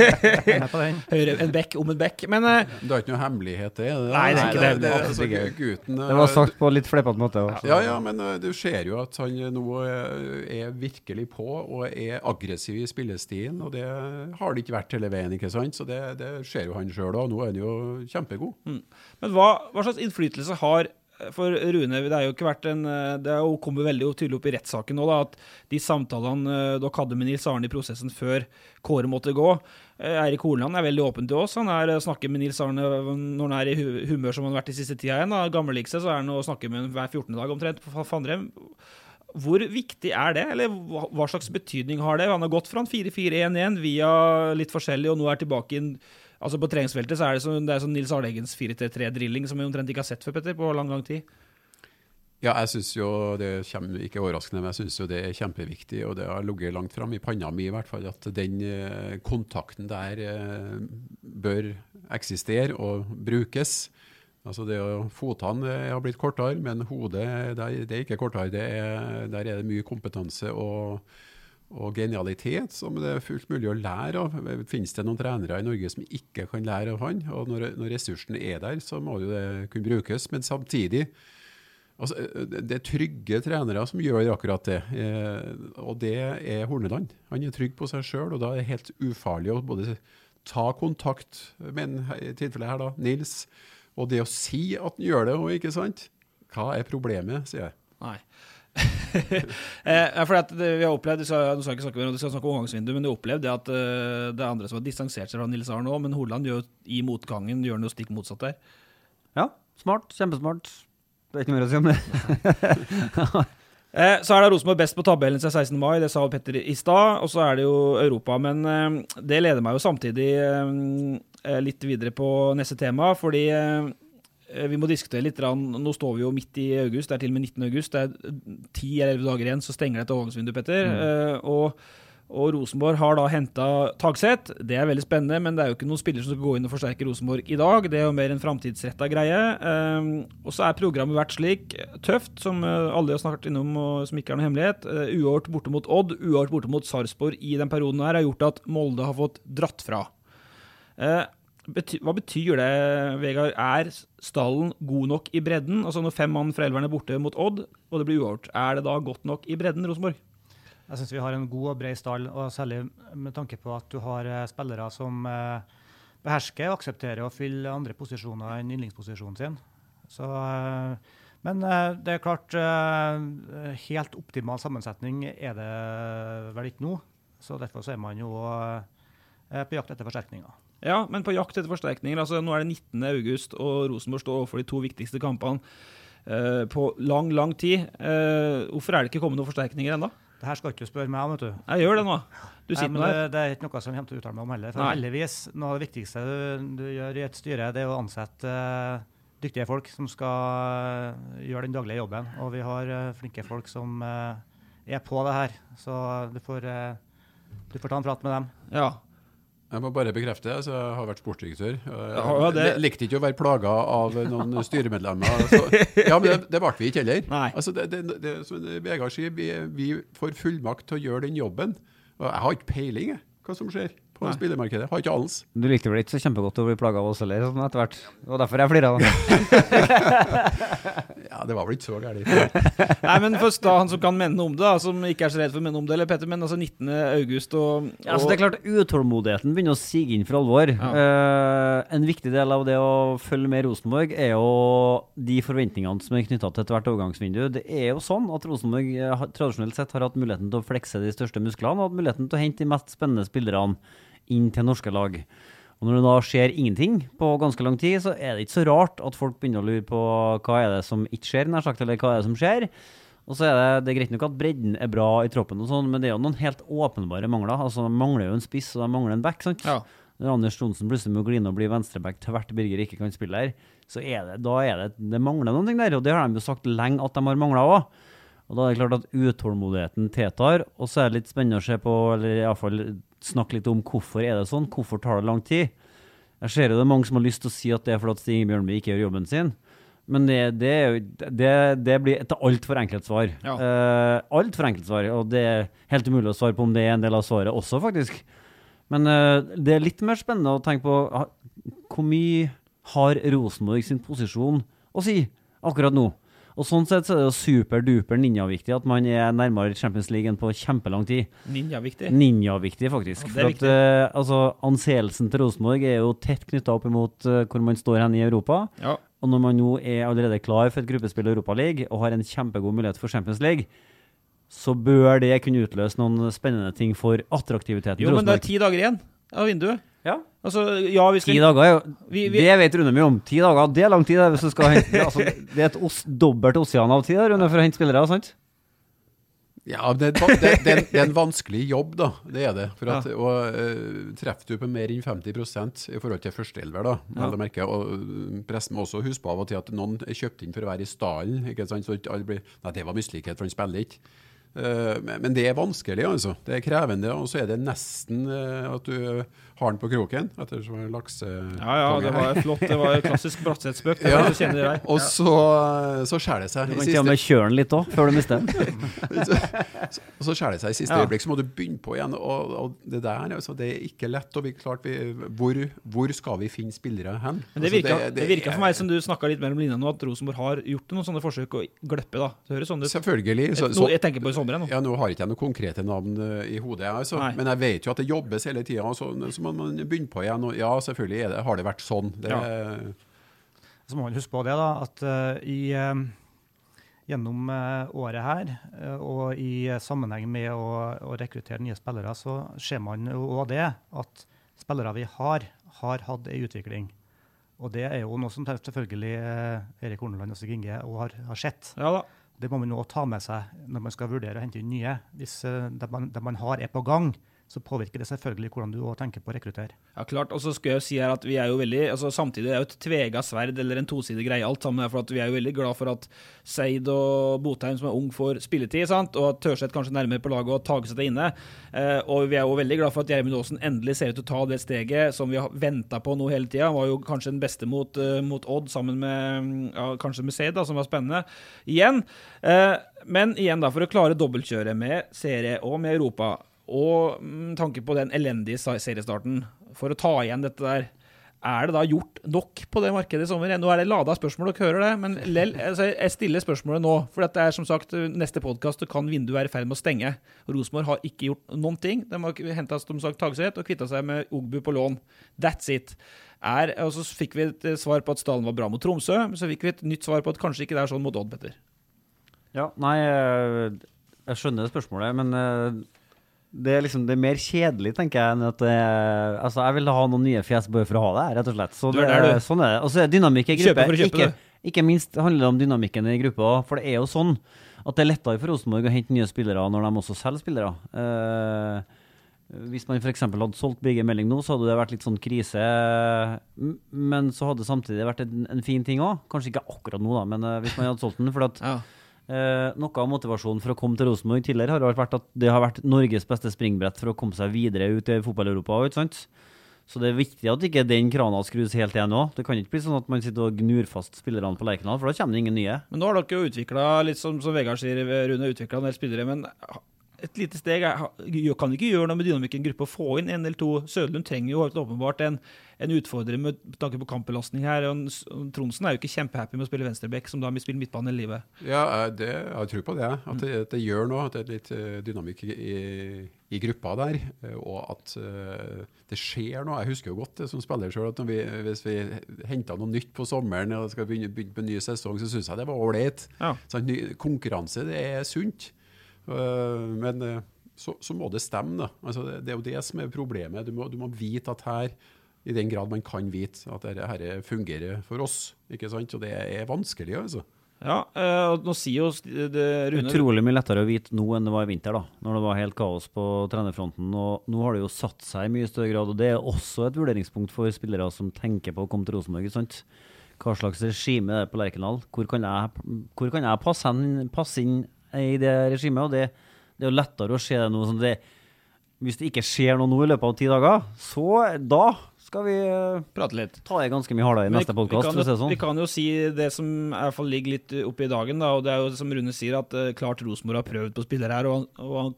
<laughs> Ja. Høyre en bekk om en bekk. Men uh, Det er ikke noe hemmelighet, det? det nei, det er ikke det. det, det, det, gutten, det var sagt på litt fleipete måte. Også. Ja, ja, men uh, du ser jo at han nå er virkelig på og er aggressiv i spillestilen. Og det har det ikke vært hele veien, ikke sant? Så det, det ser jo han sjøl òg. Nå er han jo kjempegod. Mm. Men hva, hva slags innflytelse har for Rune, det er jo ikke vært en, det er jo kommet veldig tydelig opp i rettssaken nå da, at de samtalene eh, dere hadde med Nils Arne i prosessen før Kåre måtte gå eh, Eirik Horneland er veldig åpen til oss. Han er, eh, snakker med Nils Arne når han er i humør som han har vært i siste tida igjen. Gammeligste så er han å snakke med hver 14. dag omtrent på Fandrem. Hvor viktig er det, eller hva slags betydning har det? Han har gått fra en 4-4-1-1 via litt forskjellig, og nå er tilbake inn Altså På treningsfeltet så er det, som, det er sånn Nils Arleggens 4-3-drilling som vi omtrent ikke har sett før, Petter, på lang, lang tid. Ja, jeg syns jo det kommer ikke overraskende, men jeg syns jo det er kjempeviktig. Og det har ligget langt fram i panna mi i hvert fall, at den eh, kontakten der eh, bør eksistere og brukes. Altså det Fotene har blitt kortere, men hodet det er ikke kortere. Er, der er det mye kompetanse. og og genialitet som det er fullt mulig å lære av. Finnes det noen trenere i Norge som ikke kan lære av han? Og når, når ressursen er der, så må jo det kunne brukes. Men samtidig altså, Det er trygge trenere som gjør akkurat det. Eh, og det er Horneland. Han er trygg på seg sjøl, og da er det helt ufarlig å både ta kontakt med i tilfellet her da, Nils, og det å si at han gjør det òg, ikke sant? Hva er problemet, sier jeg. Nei. <laughs> eh, for at det, vi har opplevd, Du skal, ikke snakke, du skal snakke overgangsvindu, men du har opplevd det at uh, det er andre som har distansert seg fra Nils Arne òg, men Holand gjør i motgangen gjør noe stikk motsatt der. Ja, smart. Kjempesmart. Det er ikke mer å si om det. <laughs> eh, så er det Rosenborg best på tabellen siden 16. mai, det sa Petter i stad. Og så er det jo Europa. Men eh, det leder meg jo samtidig litt videre på neste tema, fordi vi må diskutere litt. Nå står vi jo midt i august, det er til og med 19. august. Det er 10 eller 11 dager igjen, så stenger det et overgangsvindu, Petter. Mm. Uh, og, og, Rosenborg har da henta Tagseth. Det er veldig spennende, men det er jo ikke noen spiller som skal gå inn og forsterke Rosenborg i dag. Det er jo mer en framtidsretta greie. Uh, og så er programmet vært slik tøft, som alle har snakket innom, og som ikke er noen hemmelighet. Uavgjort borte mot Odd, uavgjort borte mot Sarpsborg i den perioden her har gjort at Molde har fått dratt fra. Hva betyr det, Vegard? Er stallen god nok i bredden? Altså Når fem mann fra elveren er borte mot Odd, og det blir uavgjort, er det da godt nok i bredden, Rosenborg? Jeg syns vi har en god og bred stall, og særlig med tanke på at du har uh, spillere som uh, behersker og aksepterer å fylle andre posisjoner enn yndlingsposisjonen sin. Så, uh, men det er klart, helt optimal sammensetning er det vel ikke nå. Så derfor så er man jo på jakt etter forsterkninger. Ja, men på jakt etter forsterkninger. altså Nå er det 19. august, og Rosenborg står overfor de to viktigste kampene uh, på lang, lang tid. Uh, hvorfor er det ikke kommet noen forsterkninger ennå? Det her skal ikke du spørre meg om, vet du. Jeg gjør det nå. Du sitter med det, det, er ikke noe som jeg kommer til å uttale meg om heller. For heldigvis, Noe av det viktigste du, du, gjør i et styre, det er å ansette uh, dyktige folk som skal gjøre den daglige jobben. Og vi har flinke folk som er på det her. Så du får, du får ta en prat med dem. Ja, jeg må bare bekrefte altså, jeg har vært sportsdirektør. Jeg det... likte ikke å være plaga av noen <laughs> styremedlemmer. Så, ja, Men det, det ble vi ikke heller. Altså, det, det, det, som Vegard sier, vi, vi, får fullmakt til å gjøre den jobben. Og jeg har ikke peiling jeg, hva som skjer på Nei. spillemarkedet. Har ikke alles Du likte vel ikke så kjempegodt å bli plaga av oss heller, sånn etter hvert. Det var derfor jeg flira. <laughs> ja, det var vel ikke så gærent. Nei, men først da, han som kan mene om det, da, som ikke er så redd for å mene om det, eller Petter, men altså 19. august og, og... Ja, altså Det er klart, utålmodigheten begynner å sige inn for alvor. Ja. Uh, en viktig del av det å følge med Rosenborg er jo de forventningene som er knytta til ethvert overgangsvindu. Det er jo sånn at Rosenborg eh, tradisjonelt sett har hatt muligheten til å flekse de største musklene, og hatt muligheten til å hente de mest spennende spillerne inn til norske lag. Og Når det da skjer ingenting på ganske lang tid, så er det ikke så rart at folk begynner å lure på hva er det som ikke skjer, nær sagt, eller hva er det som skjer. Og så er det, det er greit nok at bredden er bra i troppen, og sånn, men det er jo noen helt åpenbare mangler. Altså, De mangler jo en spiss, og de mangler en back. sant? Ja. Når Anders Johnsen plutselig må gline og bli venstreback til hvert Birger ikke kan spille her, så er det, da er det, det mangler noen ting der. Og det har de jo sagt lenge at de har mangla òg. Og da er det klart at utålmodigheten tiltar. Og så er det litt spennende å se på, eller iallfall snakke litt om hvorfor er det sånn. Hvorfor tar det lang tid? Jeg ser jo det er mange som har lyst til å si at det er fordi Stig Bjørnby ikke gjør jobben sin. Men det, det, det, det blir et altfor enkelt svar. Ja. Uh, altfor enkelt svar. Og det er helt umulig å svare på om det er en del av svaret også, faktisk. Men uh, det er litt mer spennende å tenke på uh, hvor mye har Rosenborg sin posisjon å si akkurat nå? Og Sånn sett så er det jo superduper ninjaviktig at man er nærmere Champions League enn på kjempelang tid. Ninja-viktig. Ninjaviktig, faktisk. Ja, For at, eh, altså, Anseelsen til Rosenborg er jo tett knytta opp imot uh, hvor man står hen i Europa. Ja. Og når man nå er allerede klar for et gruppespill i Europa League og har en kjempegod mulighet for Champions League, så bør det kunne utløse noen spennende ting for attraktiviteten Jo, men det er ti dager igjen av vinduet. Ja. Altså, ja, vi skal Ti dager er jo Vi- vi- Det vet Rune mye om. Ti dager, det er lang tid hvis du skal hente altså, Det er et os, dobbelt osean av tid Rune, for å hente spillere, sant? Ja, det, er det, det, er en, det er en vanskelig jobb, da. Det er det. For at, Ja. og, uh, Treffer du på mer enn 50% i forhold til førsteelver, da, vel å merke, og eh, pressen må også huske på av og til at noen er kjøpt inn for å være i stallen. ikke sant, så alle blir, Nei, det var mislikhet, for han spiller ikke. Eh, men, det er vanskelig, altså. Det er krevende. Og så er det nesten eh, at du har den på kroken, ettersom jeg er lakse... Ja, ja, det var <laughs> flott. Det var klassisk Bratseth-spøk. Ja. var-. Og så, så skjærer det seg. Du må kan til og med kjøre den litt òg, før du mister den. <laughs> Og så skjærer det seg i siste Ja. øyeblikk, så må du begynne på igjen. Og, og det der altså, det er ikke lett. Og vi, klart vi, hvor, hvor skal vi finne spillere hen? Men det Altså, det, det, virka for meg som du snakka litt mellom linjene nå, at Rosenborg har gjort noen sånne forsøk å glippe. da. Det høres sånn ut. Selvfølgelig. Så, så, jeg tenker på i sommer nå. ja, nå har ikke jeg noen konkrete navn eh, i hodet, altså. Men jeg vet jo at det jobbes hele tida. Så, så må man begynne på igjen. Og ja, selvfølgelig er det, har det vært sånn. Det, Så må man huske på det, da, at uh, i, uh, gjennom uh, året her, og i sammenheng med å, å rekruttere nye spillere, så ser man jo òg det at spillere vi har, har hatt ei utvikling. Og det er jo noe som selvfølgelig Erik Horneland og Stig Inge har, har sett. Ja da. Det må man nå ta med seg når man skal vurdere å hente inn nye. Hvis eh, det, man, det man har er på gang, så påvirker det selvfølgelig hvordan du tenker på å rekruttere. Ja, klart. Og så skal jeg si her at vi er jo veldig altså Samtidig er jo et tvega sverd eller en tosidig greie alt sammen. For at vi er jo veldig glad for at Seid og Botheim, som er ung, får spilletid. sant? Og at Tørseth kanskje nærmere på laget og Tageseth er inne. Eh, og vi er jo veldig glad for at Gjermund Aasen endelig ser ut til å ta det steget som vi har venta på nå hele tida. Var jo kanskje den beste mot, uh, mot Odd, sammen med ja, kanskje med Seid, da, som var spennende. Igjen. Eh, men igjen, da, for å klare dobbeltkjøret med serie og med Europa, og med tanke på den elendige seriestarten, for å ta igjen dette der, er det da gjort nok på det markedet i sommer? Nå er det lada spørsmål, dere hører det, men lell, altså, jeg stiller spørsmålet nå. For dette er som sagt neste podkast, kan vinduet være i ferd med å stenge. Rosenborg har ikke gjort noen ting. De har henta Tagseth og kvitta seg med Ogbu på lån. That's it. Er, og så fikk vi et svar på at stallen var bra mot Tromsø, men så fikk vi et nytt svar på at kanskje ikke det er sånn mot Odd, Petter. Ja, nei, eh, jeg skjønner spørsmålet, men eh, det er liksom det er mer kjedelig, tenker jeg, enn at det er- Altså, jeg vil ha noen nye fjes bare for å ha det, rett og slett. Så det, er der. Sånn er det. Og så er dynamikk i gruppe. ikke, ikke minst handler det om dynamikken i gruppa, for det er jo sånn at det er lettere for Rosenborg å hente nye spillere når de også selger spillere. Uh, hvis man f.eks. hadde solgt Birger Melding nå, så hadde det vært litt sånn krise. Men så hadde det samtidig vært en, en fin ting òg. Kanskje ikke akkurat nå, da, men eh, hvis man hadde solgt den. For at Ja. Eh, noe av motivasjonen for å komme til Rosenborg tidligere har vært at det har vært Norges beste springbrett for å komme seg videre ut i fotball-Europa. Så det er viktig at ikke den krana skrus helt igjen nå. Det kan ikke bli sånn at man sitter og gnur fast spillerne på Lerkendal, for da kommer det ingen nye. Men nå har dere jo utvikla, litt som, som Vegard sier, Rune, utvikla en del spillere. Men et lite steg Jeg kan ikke gjøre noe med dynamikken i gruppa. Få inn en eller to. Sødlund trenger jo åpenbart en, en utfordrer med tanke på kampbelastning her. Og, Tronsen er jo ikke kjempehappy med å spille venstreback, som da har spilt midtbane hele livet. Ja, jeg- det, jeg tror på det. At det, det gjør noe. At det er litt eh, dynamikk i, i, gruppa der. eh, Og at eh, det skjer noe. Jeg husker jo godt det som spiller sjøl, at vi, hvis vi henta noe nytt på sommeren og skal begynne, begynne på en ny sesong, så syns jeg det var ålreit. Ja. Sånn, konkurranse, det er sunt. Eh, men eh, så, så må det stemme, da. Altså, det, det er jo det som er problemet. Du må, du må vite at her i den grad man kan vite at dette fungerer for oss. ikke sant? Og det er vanskelig, altså. Ja, eh, og nå sier jo det, Rune Utrolig mye lettere å vite nå enn det var i vinter, da, når det var helt kaos på trenerfronten. Og nå har det jo satt seg i mye større grad, og det er også et vurderingspunkt for spillere som tenker på å komme til Rosenborg. sant? Hva slags regime er det på Lerkendal? Hvor kan jeg, hvor kan jeg passe, inn, passe inn i det regimet? Og det, det er jo lettere å se det nå. Sånn det, hvis det ikke skjer noe nå i løpet av ti dager, så da skal vi eh, prate litt. ta det ganske mye hardere i neste podkast. vi sånn. Vi kan jo si det som i hvert fall ligger litt oppe i dagen, da, og det er jo som Rune sier, at uh, klart Rosenborg har prøvd på spillere her, og, og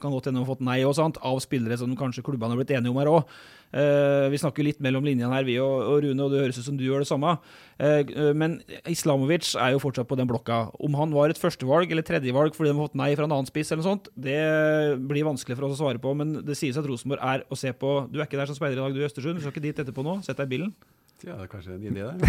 kan godt hende de har fått nei også, av spillere som kanskje klubbene har blitt enige om her òg. vi snakker litt mellom linjene her, vi og Rune, og det høres ut som du gjør det samme. Eh, eh, men Islamovic er jo fortsatt på den blokka. Om han var et førstevalg eller tredjevalg fordi de har fått nei fra en annen spiss, eller noe sånt, det blir vanskelig for oss å svare på. Men det sies at Rosenborg er å se på Du er ikke der som speider i dag, du i Østersund. Du skal ikke dit etterpå nå. Sett deg i bilen. Ja, det er kanskje en idé, det.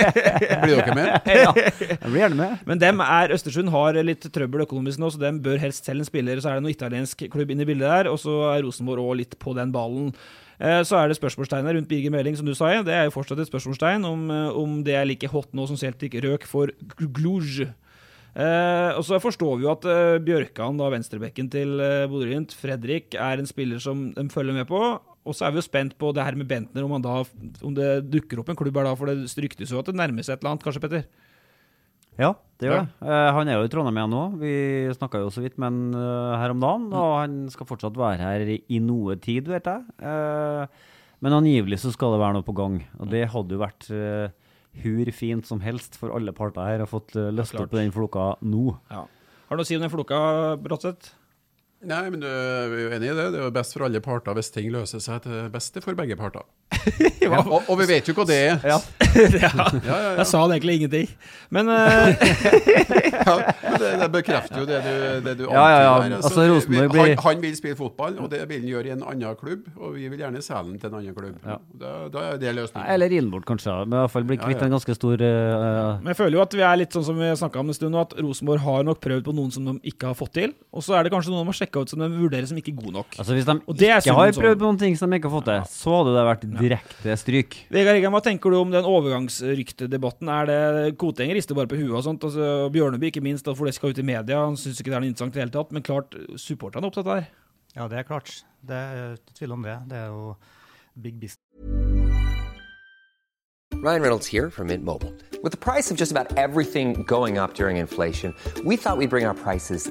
<laughs> Blir dere med? <laughs> ja, jeg blir gjerne med. Men dem er, Østersund har litt trøbbel økonomisk nå, så dem bør helst selge en spiller. Så er det noe italiensk klubb inne i bildet der, og så er Rosenborg òg litt på den ballen. Eh, Så er det spørsmålstegnet rundt Birger Meling, som du sa. Det er jo fortsatt et spørsmålstegn om, eh, om det er like hot nå som Celtic røk for Gluj. Eh, og så forstår vi jo at eh, Bjørkan, da venstrebekken til eh, Bodø-Glimt, Fredrik, er en spiller som de følger med på. Og så er vi jo spent på det her med Bentner, om, han da, om det dukker opp en klubb her da, for det ryktes jo at det nærmer seg et eller annet, kanskje, Petter? Ja, det gjør Ja. det. Eh, han er jo i Trondheim igjen nå. Vi snakka jo så vidt med han eh, her om dagen, og han skal fortsatt være her i, noe tid, vet jeg. Eh, men angivelig så skal det være noe på gang, og det hadde jo vært hur fint som helst for alle parter her å fått løst opp den floka nå. Ja. Har du noe å si om den floka, Bratseth? Nei, men du er jo enig i det. Det er jo best for alle parter hvis ting løser seg til beste for begge parter. <laughs> ja, og, og vi vet jo hva det er. <laughs> ja. Ja, ja, ja. Jeg sa det egentlig ingenting. Men eh, <laughs> Ja, men det, det bekrefter jo det du, det du Ja, ja, ja. antyder. Altså, vi- Rosenborg blir- han, han vil spille fotball, og det vil han gjøre i en annen klubb. Og vi vil gjerne selge den til en annen klubb. Ja. Da, da er det løsningen. Eller inn bort, kanskje. Men i hvert fall bli kvitt ja. en ganske stor uh, Men jeg føler jo at vi er litt sånn som vi snakka om en stund, at Rosenborg har nok prøvd på noen som de ikke har fått til. Og så er det kanskje noen de har sjekka ut som de vurderer som ikke gode nok. Altså Hvis de ikke har prøvd på noen ting som de ikke har fått til, så hadde det vært direkte stryk. Vegard Eggen, hva tenker du om den overgangsryktedebatten? Er det Koteng rister bare på huet og sånt? Altså, Bjørneby ikke minst, for det skal ut i media. Han syns ikke det er noe interessant i det hele tatt. Men klart, supporterne er opptatt av det her. Ja, det er klart. Det er ikke tvil om det. Det er jo big business. Ryan Reynolds here from Mint Mobile. With the price of just about everything going up during inflation, we thought we'd bring our prices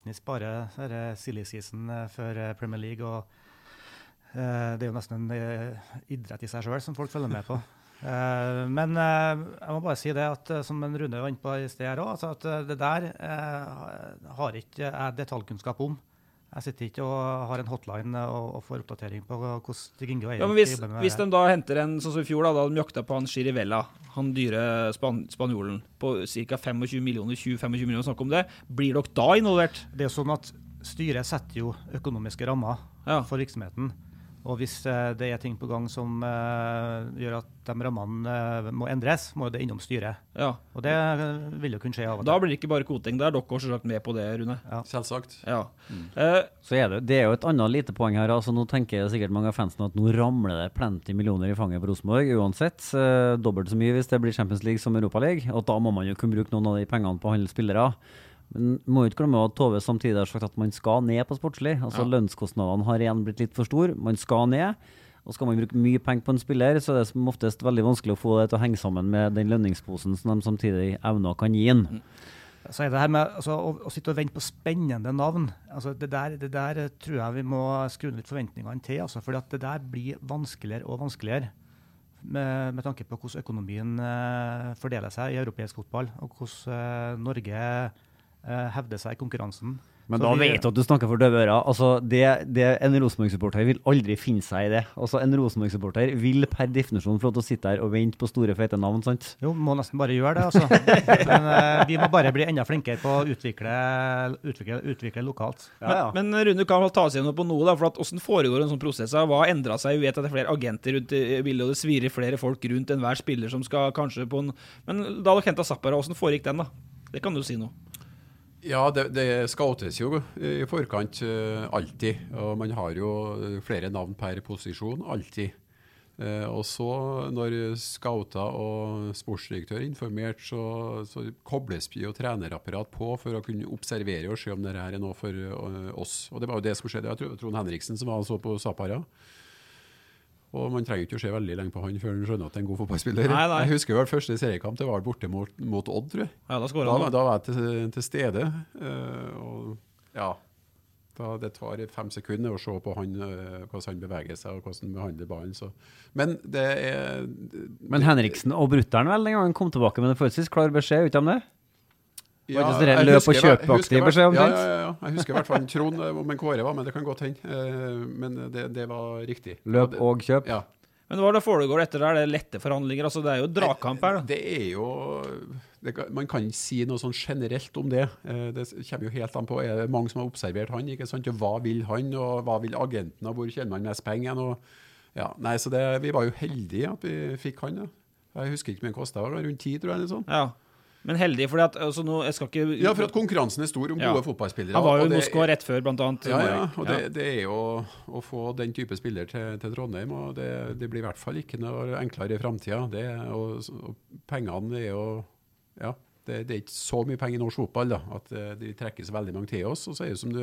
Vi sparer denne silly season eh, før eh, Premier League, og eh, det er jo nesten en idrett i seg sjøl som folk følger med på. <laughs> Men jeg må bare si det, at som en Rune var inne på i sted her òg, altså at det der har ikke jeg detaljkunnskap om. Jeg sitter ikke og har en hotline og, og får oppdatering på hvordan Gingo Ja, men hvis, hvis de da henter en sånn som i fjor, da, da de jakta på han Chirivella, han dyre span spanjolen, på ca. 25 millioner, 20-25 millioner, snakk om det, blir dere da involvert? Det er sånn at styret setter jo økonomiske rammer Ja. for virksomheten. Og hvis eh, det er ting på gang som uh, gjør at de rammene uh, må endres, må jo det innom styret. Ja. Og det vil jo kunne skje av og Da blir det ikke bare koting. Da er dere også selvsagt med på det, Rune. Selvsagt. Ja. Eh, Så er det, det er jo et annet lite poeng her. altså Nå tenker sikkert mange av fansen at nå ramler det plenty millioner i fanget på Rosenborg uansett. Dobbelt så mye hvis det blir Champions League som Europaliga. Og da må man jo kunne bruke noen av de pengene på å handle spillere. Men må ikke glemme at Tove samtidig har sagt at man skal ned på sportslig. Altså Ja. Lønnskostnadene har igjen blitt litt for store. Man skal ned. Og skal man bruke mye penger på en spiller, så er det som oftest veldig vanskelig å få det til å henge sammen med den lønningsposen som de samtidig evner å kan gi inn. Så er det her med altså, å, å sitte og vente på spennende navn altså, det, der, det der tror jeg vi må skru ned litt forventningene til. Altså, for det der blir vanskeligere og vanskeligere. Med, med tanke på hvordan økonomien uh, fordeler seg i europeisk fotball, og hvordan uh, Norge eh, hevder seg i konkurransen. Men Så da vi- vet du at du snakker for døve ører. Altså, det, det, en Rosenborg-supporter vil aldri finne seg i det. Altså, En Rosenborg-supporter vil per definisjon få lov til å sitte her og vente på store, fete navn. sant? Jo, må nesten bare gjøre det, altså. <laughs> Men uh, vi må bare bli enda flinkere på å utvikle, utvikle, utvikle lokalt. Men, men Rune, kan ta oss gjennom på noe, da, for at hvordan foregår en sånn prosess? Hva har endra seg? Vi vet at det er flere agenter rundt i bildet, og det svirer flere folk rundt enhver spiller som skal kanskje på en Men da dere henta Zappara, hvordan foregikk den, da? Det kan du si nå. Ja, det, det scoutes jo i forkant eh, alltid. Og man har jo eh, flere navn per posisjon, alltid. Eh, og så, når scouter og sportsdirektør er informert, så, så kobles jo trenerapparat på for å kunne observere og se om det her er noe for oss. Og det var jo det som skjedde. Jeg tror Trond Henriksen som var så på Zapara. Og man trenger ikke å se veldig lenge på han før han skjønner at det er en god fotballspiller. Nei, nei. Jeg husker vel første seriekamp, det var borte mot, mot Odd, tror jeg. Ja, da da, han, da. var jeg til, til stede. Uh, og ja, da, det tar fem sekunder å se på han, uh, hvordan han beveger seg og hvordan han behandler ballen. Så. Men det er Men Henriksen og Brutter'n vel den gangen kom tilbake med en forholdsvis klar beskjed, uten om det? Sånn jeg løp og husker- jeg kjøp-aktig husker- beskjed Ja, omtrent? ja, ja, ja. Jeg husker i hvert fall Trond, om en Kåre var men det kan godt hende. Eh, Men det, det var riktig. Løp og kjøp? Ja. Men hva er det foregår etter der? Det er lette forhandlinger? altså Det er jo dragkamp her, da. Det er jo det, Man kan ikke si noe sånn generelt om det. Eh, Det kommer jo helt an på er det mange som har observert han. ikke sant? Og Hva vil han, og hva vil agenten, og hvor tjener man mest penger? Og, ja, nei, så det, Vi var jo heldige at vi fikk han. Ja. Jeg husker ikke hvor mye det kosta, rundt ti, tror jeg. eller sånn. Ja. Men heldig, fordi at altså, nå, jeg skal ikke Ja, for at konkurransen er stor om Ja. gode fotballspillere. Han var jo i Moskva rett før, blant annet. Ja, ja, og Ja. det, det er jo å få den type spiller til, til Trondheim, og det, det blir i hvert fall ikke noe enklere i framtida. Og, og pengene er jo Ja, det, det er ikke så mye penger i norsk fotball da, at eh, de trekker så veldig mange til oss. Og så er det som du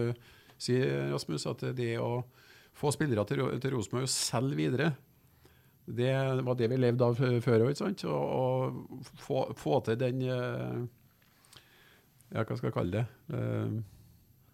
sier, Rasmus, at det å få spillere til, til Rosenborg og selge videre det var det vi levde av før òg, og få, få til den eh, Ja, hva skal jeg kalle det?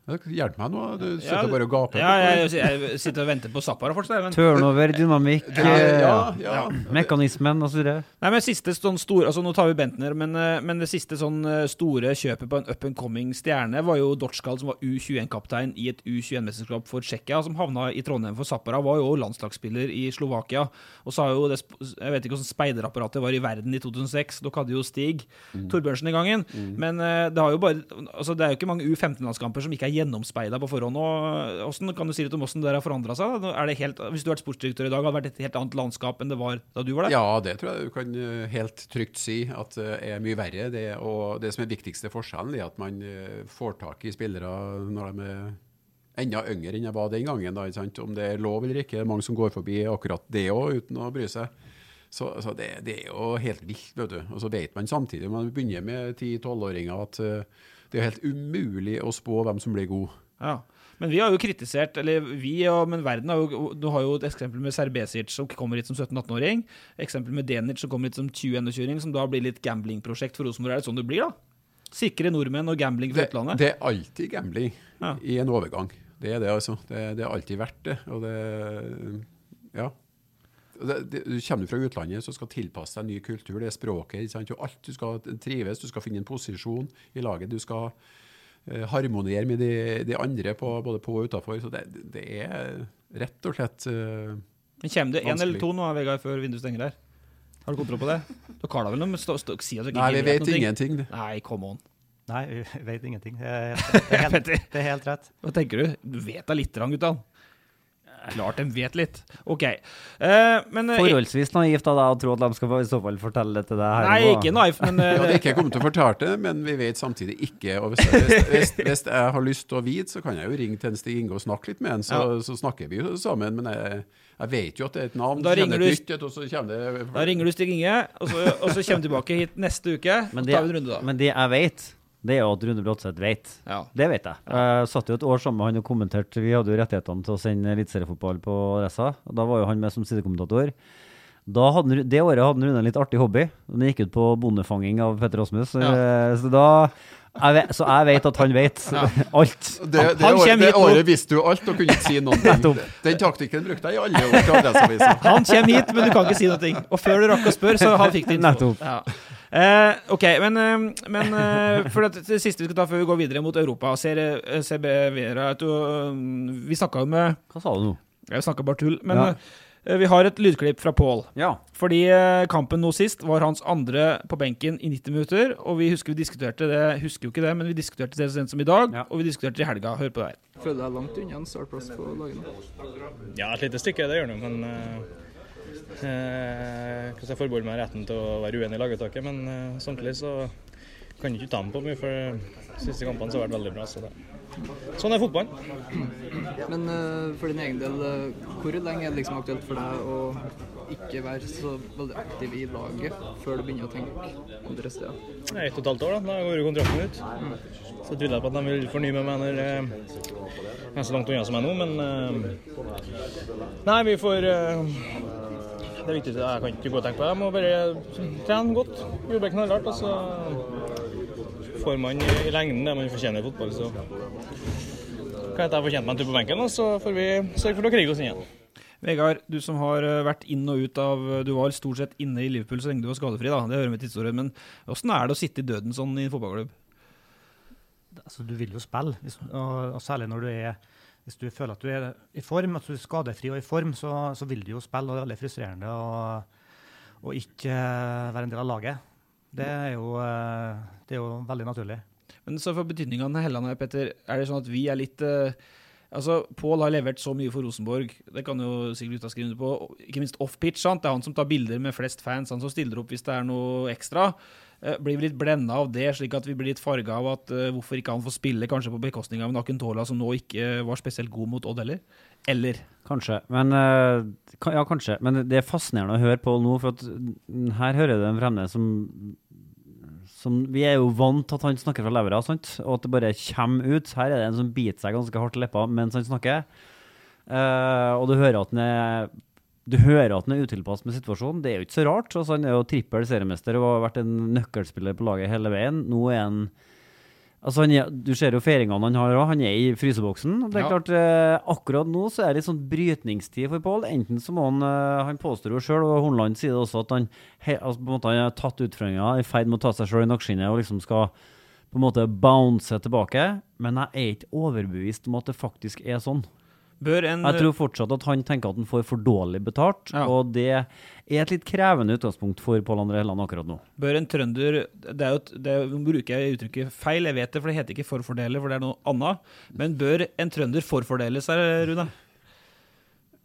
Hjelp meg nå. Du sitter bare og gaper. Ja, jeg, jeg sitter og venter på Zappara fortsatt. Men... Turnover, dynamikk, er- ja, eh, ja. mekanismen osv. Men siste sånn store, altså Nå tar vi Bentner, men, eh, men det siste sånn eh, store kjøpet på en up and coming stjerne var jo Dortskal, som var U21-kaptein i et U21-mesterskap for Tsjekkia, som havna i Trondheim for Zappara. Var jo landslagsspiller i Slovakia. Og så har jo det Jeg vet ikke hvordan speiderapparatet var i verden i 2006. Dere hadde jo Stig Torbjørnsen i gangen. Men eh, det har jo bare Altså det er jo ikke mange U15-landskamper som ikke er gjennomspeida på forhånd. Og Hvordan kan du si litt om hvordan det har forandra seg? Er helt, hvis du hadde vært sportsdirektør i dag, hadde det vært et helt annet landskap enn det var da du var der? Ja, det tror jeg du kan eh, helt trygt si at det er mye verre. Det, og det som er viktigste forskjellen, er at man eh, får tak i spillere når de er enda yngre enn jeg var den gangen. Da? Om det er lov eller ikke, det er mange som går forbi akkurat det òg uten å bry seg. Så, så det, det er jo helt vilt, vet du. Og så vet man samtidig, man begynner med 10-12-åringer, at eh, det er helt umulig å spå hvem som blir god. Ja. Men vi har jo kritisert, eller vi, ja, men verden har jo Du har jo et eksempel med Serbesic som kommer hit som 17-18-åring. Eksempel med Denic som kommer hit som 20-21-åring, som da blir litt gamblingprosjekt for Rosenborg. Er det sånn det blir, da? Sikre nordmenn og gambling fra Det, utlandet? det er alltid gambling Ja. i en overgang. Det er det, altså. Det, det har alltid vært det. Og det Ja. Det, det, du kommer fra utlandet så skal tilpasse deg en ny kultur. Det er språket. Ikke sant? Og alt. Du skal trives, du skal finne en posisjon i laget. Du skal eh, harmonere med de, de andre på, både på og utafor. Så det, det er rett og slett eh, Men Kommer det én eller to nå, Vegard, før vinduet stenger her? Har du kontroll på det? Dere har da vel noe stå, stå, si at dere Nei, vi vet ting? ingenting. Nei, come on. Nei, vi vet ingenting. Det er, det <laughs> er, helt, det er helt rett. Hva tenker du? Du vet da litt, grann, gutta. Klart de vet litt. OK. Eh, men eh, Forholdsvis naivt av deg å tro at de skal i så fall fortelle det til deg her Nei, nå. ikke naivt, men <laughs> Jeg eh, hadde ikke kommet til å fortelle det, men vi vet samtidig ikke. Og hvis, hvis, hvis, <laughs> hvis jeg har lyst til å vite, så kan jeg jo ringe til en Stig Inge og snakke litt med han, så, så snakker vi jo sammen. Men jeg, jeg vet jo at det er et navn, Da ringer du- et nytt, og så det da ringer du Stig Inge, og så, og så kommer du tilbake hit neste uke. Men og tar vi en runde da. men det jeg vet, det er jo at Rune Bratseth vet. Ja. Det vet jeg. Jeg satt jo et år sammen med han og kommenterte. Vi hadde jo rettighetene til å sende eliteseriefotball på adressa. Da var jo han med som sidekommentator. Da hadde, det året hadde Rune en litt artig hobby. Den gikk ut på bondefanging av Petter Rasmus. Ja. Så da jeg vet, Så jeg vet at han vet alt. Det, det, Han år, kommer det året visste du alt og kunne ikke si noen ting. Den taktikken brukte jeg i alle år. Han kommer hit, men du kan ikke si noe. Og før du rakk å spørre, så han fikk du info. Nettopp. Ja. Eh, OK, men, uh, men uh, for det, det siste vi skal ta før vi går videre mot Europa ser, ser Vera, at du, Vi snakka jo med Hva sa du nå? Jeg snakka bare tull. Men Ja. vi har et lydklipp fra Pål. Ja. Fordi kampen nå sist var hans andre på benken i 90 minutter. Og vi husker vi diskuterte det husker jo ikke det, men vi diskuterte det så sent som i dag. Ja. Og vi diskuterte det i helga. Hør på det her. Føler deg langt unna en startplass på laget nå. Ja, et lite stykke, det gjør du, men eh, eh, jeg forbeholder meg retten til å være uenig i laguttaket. Men eh, samtidig så kan jeg ikke ta dem på mye, for de siste kampene så har vært veldig bra. Så. Sånn er fotballen. Men uh, for din egen del, eh, hvor lenge er det liksom aktuelt for deg å ikke være så veldig aktiv i laget før du begynner å tenke andre steder? Er ett og et halvt år, da. Da går jo kontrakten ut. Så tviler jeg på at de vil fornye med meg når eh, jeg er så langt unna som jeg er nå, men uh, Nei, vi får eh, Det er viktig. Jeg kan ikke gå og tenke på det. Jeg må bare trene godt, jobbe knallhardt, og så får man i lengden det man fortjener i fotball, så kan jeg fortjene meg en tur på benken, og så får vi sørge for å krige oss inn igjen. Vegard, du som har eh, vært inn og ut av Du var stort sett inne i Liverpool så lenge du var skadefri, da. Det hører med til historien. Men åssen er det å sitte i døden sånn i en fotballklubb? Altså, du vil jo spille, og, og særlig når du er hvis du føler at du er i form, at du er skadefri og i form, så, så vil du jo spille. og Det er veldig frustrerende å, ikke eh, være en del av laget. Det er jo, eh, det er jo veldig naturlig. Men så for betydningene Helland her, Petter, er det sånn at vi er litt eh, Altså, Pål har levert så mye for Rosenborg, det kan jo sikkert gutta skrive under på. Ikke minst off-pitch. sant? Det er han som tar bilder med flest fans, han som stiller opp hvis det er noe ekstra. Eh, blir vi litt blenda av det, slik at vi blir litt farga av at eh, hvorfor ikke han får spille, kanskje på bekostning av en Akintola som nå ikke var spesielt god mot Odd heller? Eller? Kanskje. Men, eh, ja, kanskje. Men det er fascinerende å høre på nå, for mm, her hører du en fremme som, som Vi er jo vant til at han snakker fra levra, sant? og at det bare kommer ut. Her er det en som biter seg ganske hardt i leppa mens han snakker. Uh, og du hører at han er du hører at han er utilpass med situasjonen. Det er jo ikke så rart. Altså, han er jo trippel seriemester og har vært en nøkkelspiller på laget hele veien. Nå er han Altså, han er, du ser jo feiringene han har òg. Han er i fryseboksen. Det er Ja. klart, eh, Akkurat nå så er det litt sånn brytningstid for Pål. Enten så må han eh, Han påstår jo sjøl, og Hornland sier det også, at han, he, altså, på en måte, han har tatt utfordringa, i ferd med å ta seg sjøl i nakkeskinnet og liksom skal på en måte bounce tilbake. Men jeg er ikke overbevist om at det faktisk er sånn. Bør en Jeg tror fortsatt at han tenker at han får for dårlig betalt, Ja. og det er et litt krevende utgangspunkt for Pål André Helland akkurat nå. Bør en trønder det er jo, det er, Nå bruker jeg uttrykket feil, jeg vet det, for det heter ikke forfordele, for det er noe annet. Men bør en trønder forfordele seg, Rune?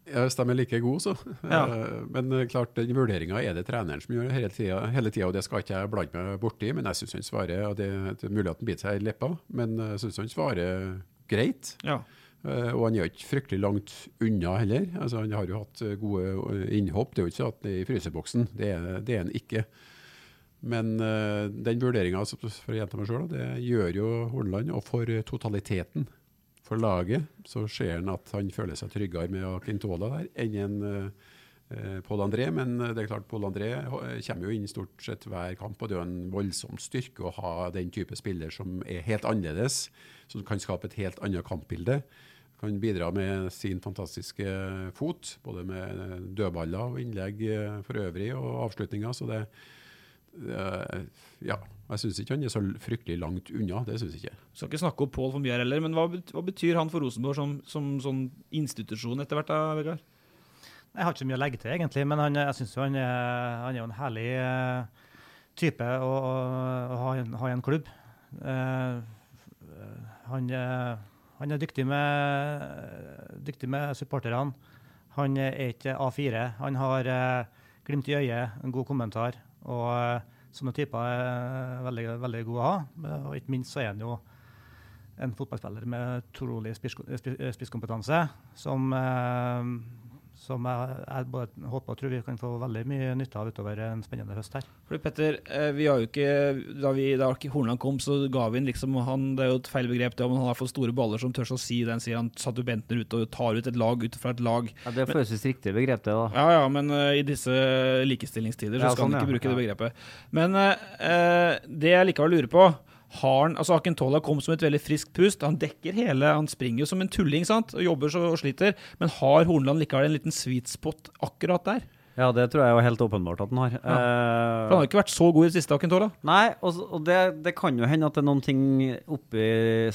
Ja, Hvis de er like gode, så. Ja. Eh, Men eh, klart, den vurderinga er det treneren som gjør hele tida, hele tida, og det skal ikke jeg blande meg borti. Men jeg syns han svarer og det, det er mulig at han biter seg i leppa, men jeg syns han svarer greit. Ja. Eh, og han er ikke fryktelig langt unna heller. Altså, han har jo hatt eh, gode eh, innhopp. Det er jo ikke så at det er i fryseboksen, det er, det er han ikke. Men uh, den vurderinga, for å gjenta meg sjøl, det gjør jo Horneland. Og for totaliteten, for laget, så ser han at han føler seg tryggere med Akintola der enn en uh, Pål André. Men det er klart, Pål André kommer jo inn stort sett hver kamp, og det er jo en voldsom styrke å ha den type spiller som er helt annerledes, som kan skape et helt annet kampbilde kan bidra med sin fantastiske fot, både med dødballer og innlegg eh, for øvrig, og avslutninger. Så det det Ja. Jeg syns ikke han er så fryktelig langt unna. Det syns jeg ikke. Skal ikke snakke opp Pål for mye her heller, men hva, hva betyr han for Rosenborg som, som sånn institusjon etter hvert, da, Vegard? Jeg har ikke så mye å legge til, egentlig, men han, jeg syns han, er- han er en herlig eh, type å, å, å ha, i en- ha i en klubb. Uh, han, eh, Han er dyktig med, dyktig med supporterne. Han er ikke A4. Han har eh, glimt i øyet, en god kommentar. Og eh, sånne typer er veldig, veldig gode å ha. Og ikke minst så er han jo en fotballspiller med utrolig spiss- spiss- spisskompetanse, som, eh, som jeg, jeg både håper og tror vi kan få veldig mye nytte av utover en spennende høst her. Fordi Petter, eh, vi har jo ikke, da, vi, da Hornland kom, så ga vi han liksom han, Det er jo et feil begrep, det, men han har fått store baller som tør å si den, sier han satte jo Bentner ut og tar ut et lag ut fra et lag. Ja, det føles forholdsvis riktig begrep, det, da. Ja, ja, men uh, i disse likestillingstider så Ja, skal sånn, han ikke ja. bruke det begrepet. Men uh, det jeg likevel lurer på har han, altså Akintola kom som et veldig friskt pust. Han dekker hele, han springer jo som en tulling sant? og jobber så og sliter. Men har Hornland likevel en liten sweet spot akkurat der? Ja, det tror jeg jo helt åpenbart at han har. Ja. For han har ikke vært så god i det siste, Akintola. Nei, og, og det, det kan jo hende at det er noen ting oppi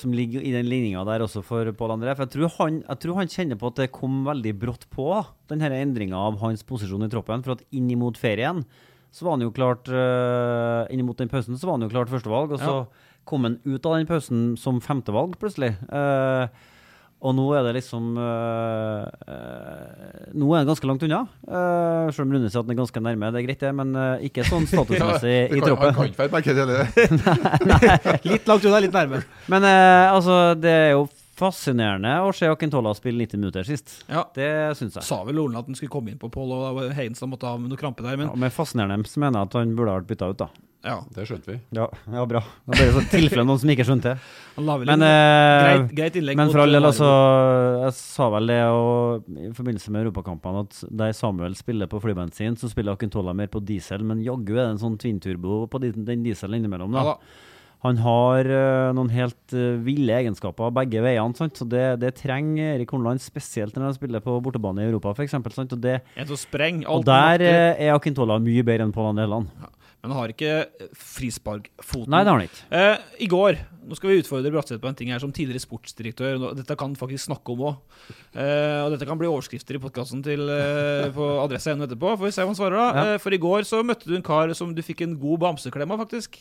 som ligger i den ligninga der også for Pål André. For jeg tror, han, jeg tror han kjenner på at det kom veldig brått på, den her endringa av hans posisjon i troppen. For at inn imot ferien så var han jo klart uh, Inn den pausen så var han jo klart førstevalg, og så Ja. Kom han ut av den pausen som femtevalg plutselig. Uh, og nå er det liksom eh, eh, Nå er han ganske langt unna. Uh, selv om Rune sier at han er ganske nærme, det er greit det, men ikke sånn <laughs> statusmessig Ja, det i troppen. han kan ikke være begge deler. <laughs> litt langt unna, litt nærme. Men altså, det er jo fascinerende å se Akintola spille 90 minutter sist. Ja. Det syns jeg. Sa vel Olen at han skulle komme inn på Pål, og Heinstad måtte ha noe krampe der, men Ja, med fascinerende mener jeg at han burde ha vært bytta ut, da. Ja. Det skjønte vi. Ja, ja bra. Det er bare sånn tilfelle noen som ikke skjønte <laughs> det. Men, eh, greit- greit innlegg men for all del, altså Jeg sa vel det og, i forbindelse med europakampene at der Samuel spiller på flybensin, så spiller Akintola mer på diesel, men jaggu er det en sånn twin-turbo på den dieselen innimellom. da. Ja da. Han har uh, noen helt uh, ville egenskaper begge veiene, sant? så det, det trenger Erik Horneland, spesielt når han spiller på bortebane i Europa, f.eks. Og, det- og der eh, er Akintola mye bedre enn Pål André Helland. Men han har ikke eh, frisparkfoten. Nei, det har han ikke. Eh, I går Nå skal vi utfordre Bratseth på en ting her som tidligere sportsdirektør. Dette kan faktisk snakke om òg. Eh, og dette kan bli overskrifter i podkasten eh, på adressa igjen etterpå. Får vi se hva han svarer da. Ja. Eh, for i går så møtte du en kar som du fikk en god bamseklem av, faktisk.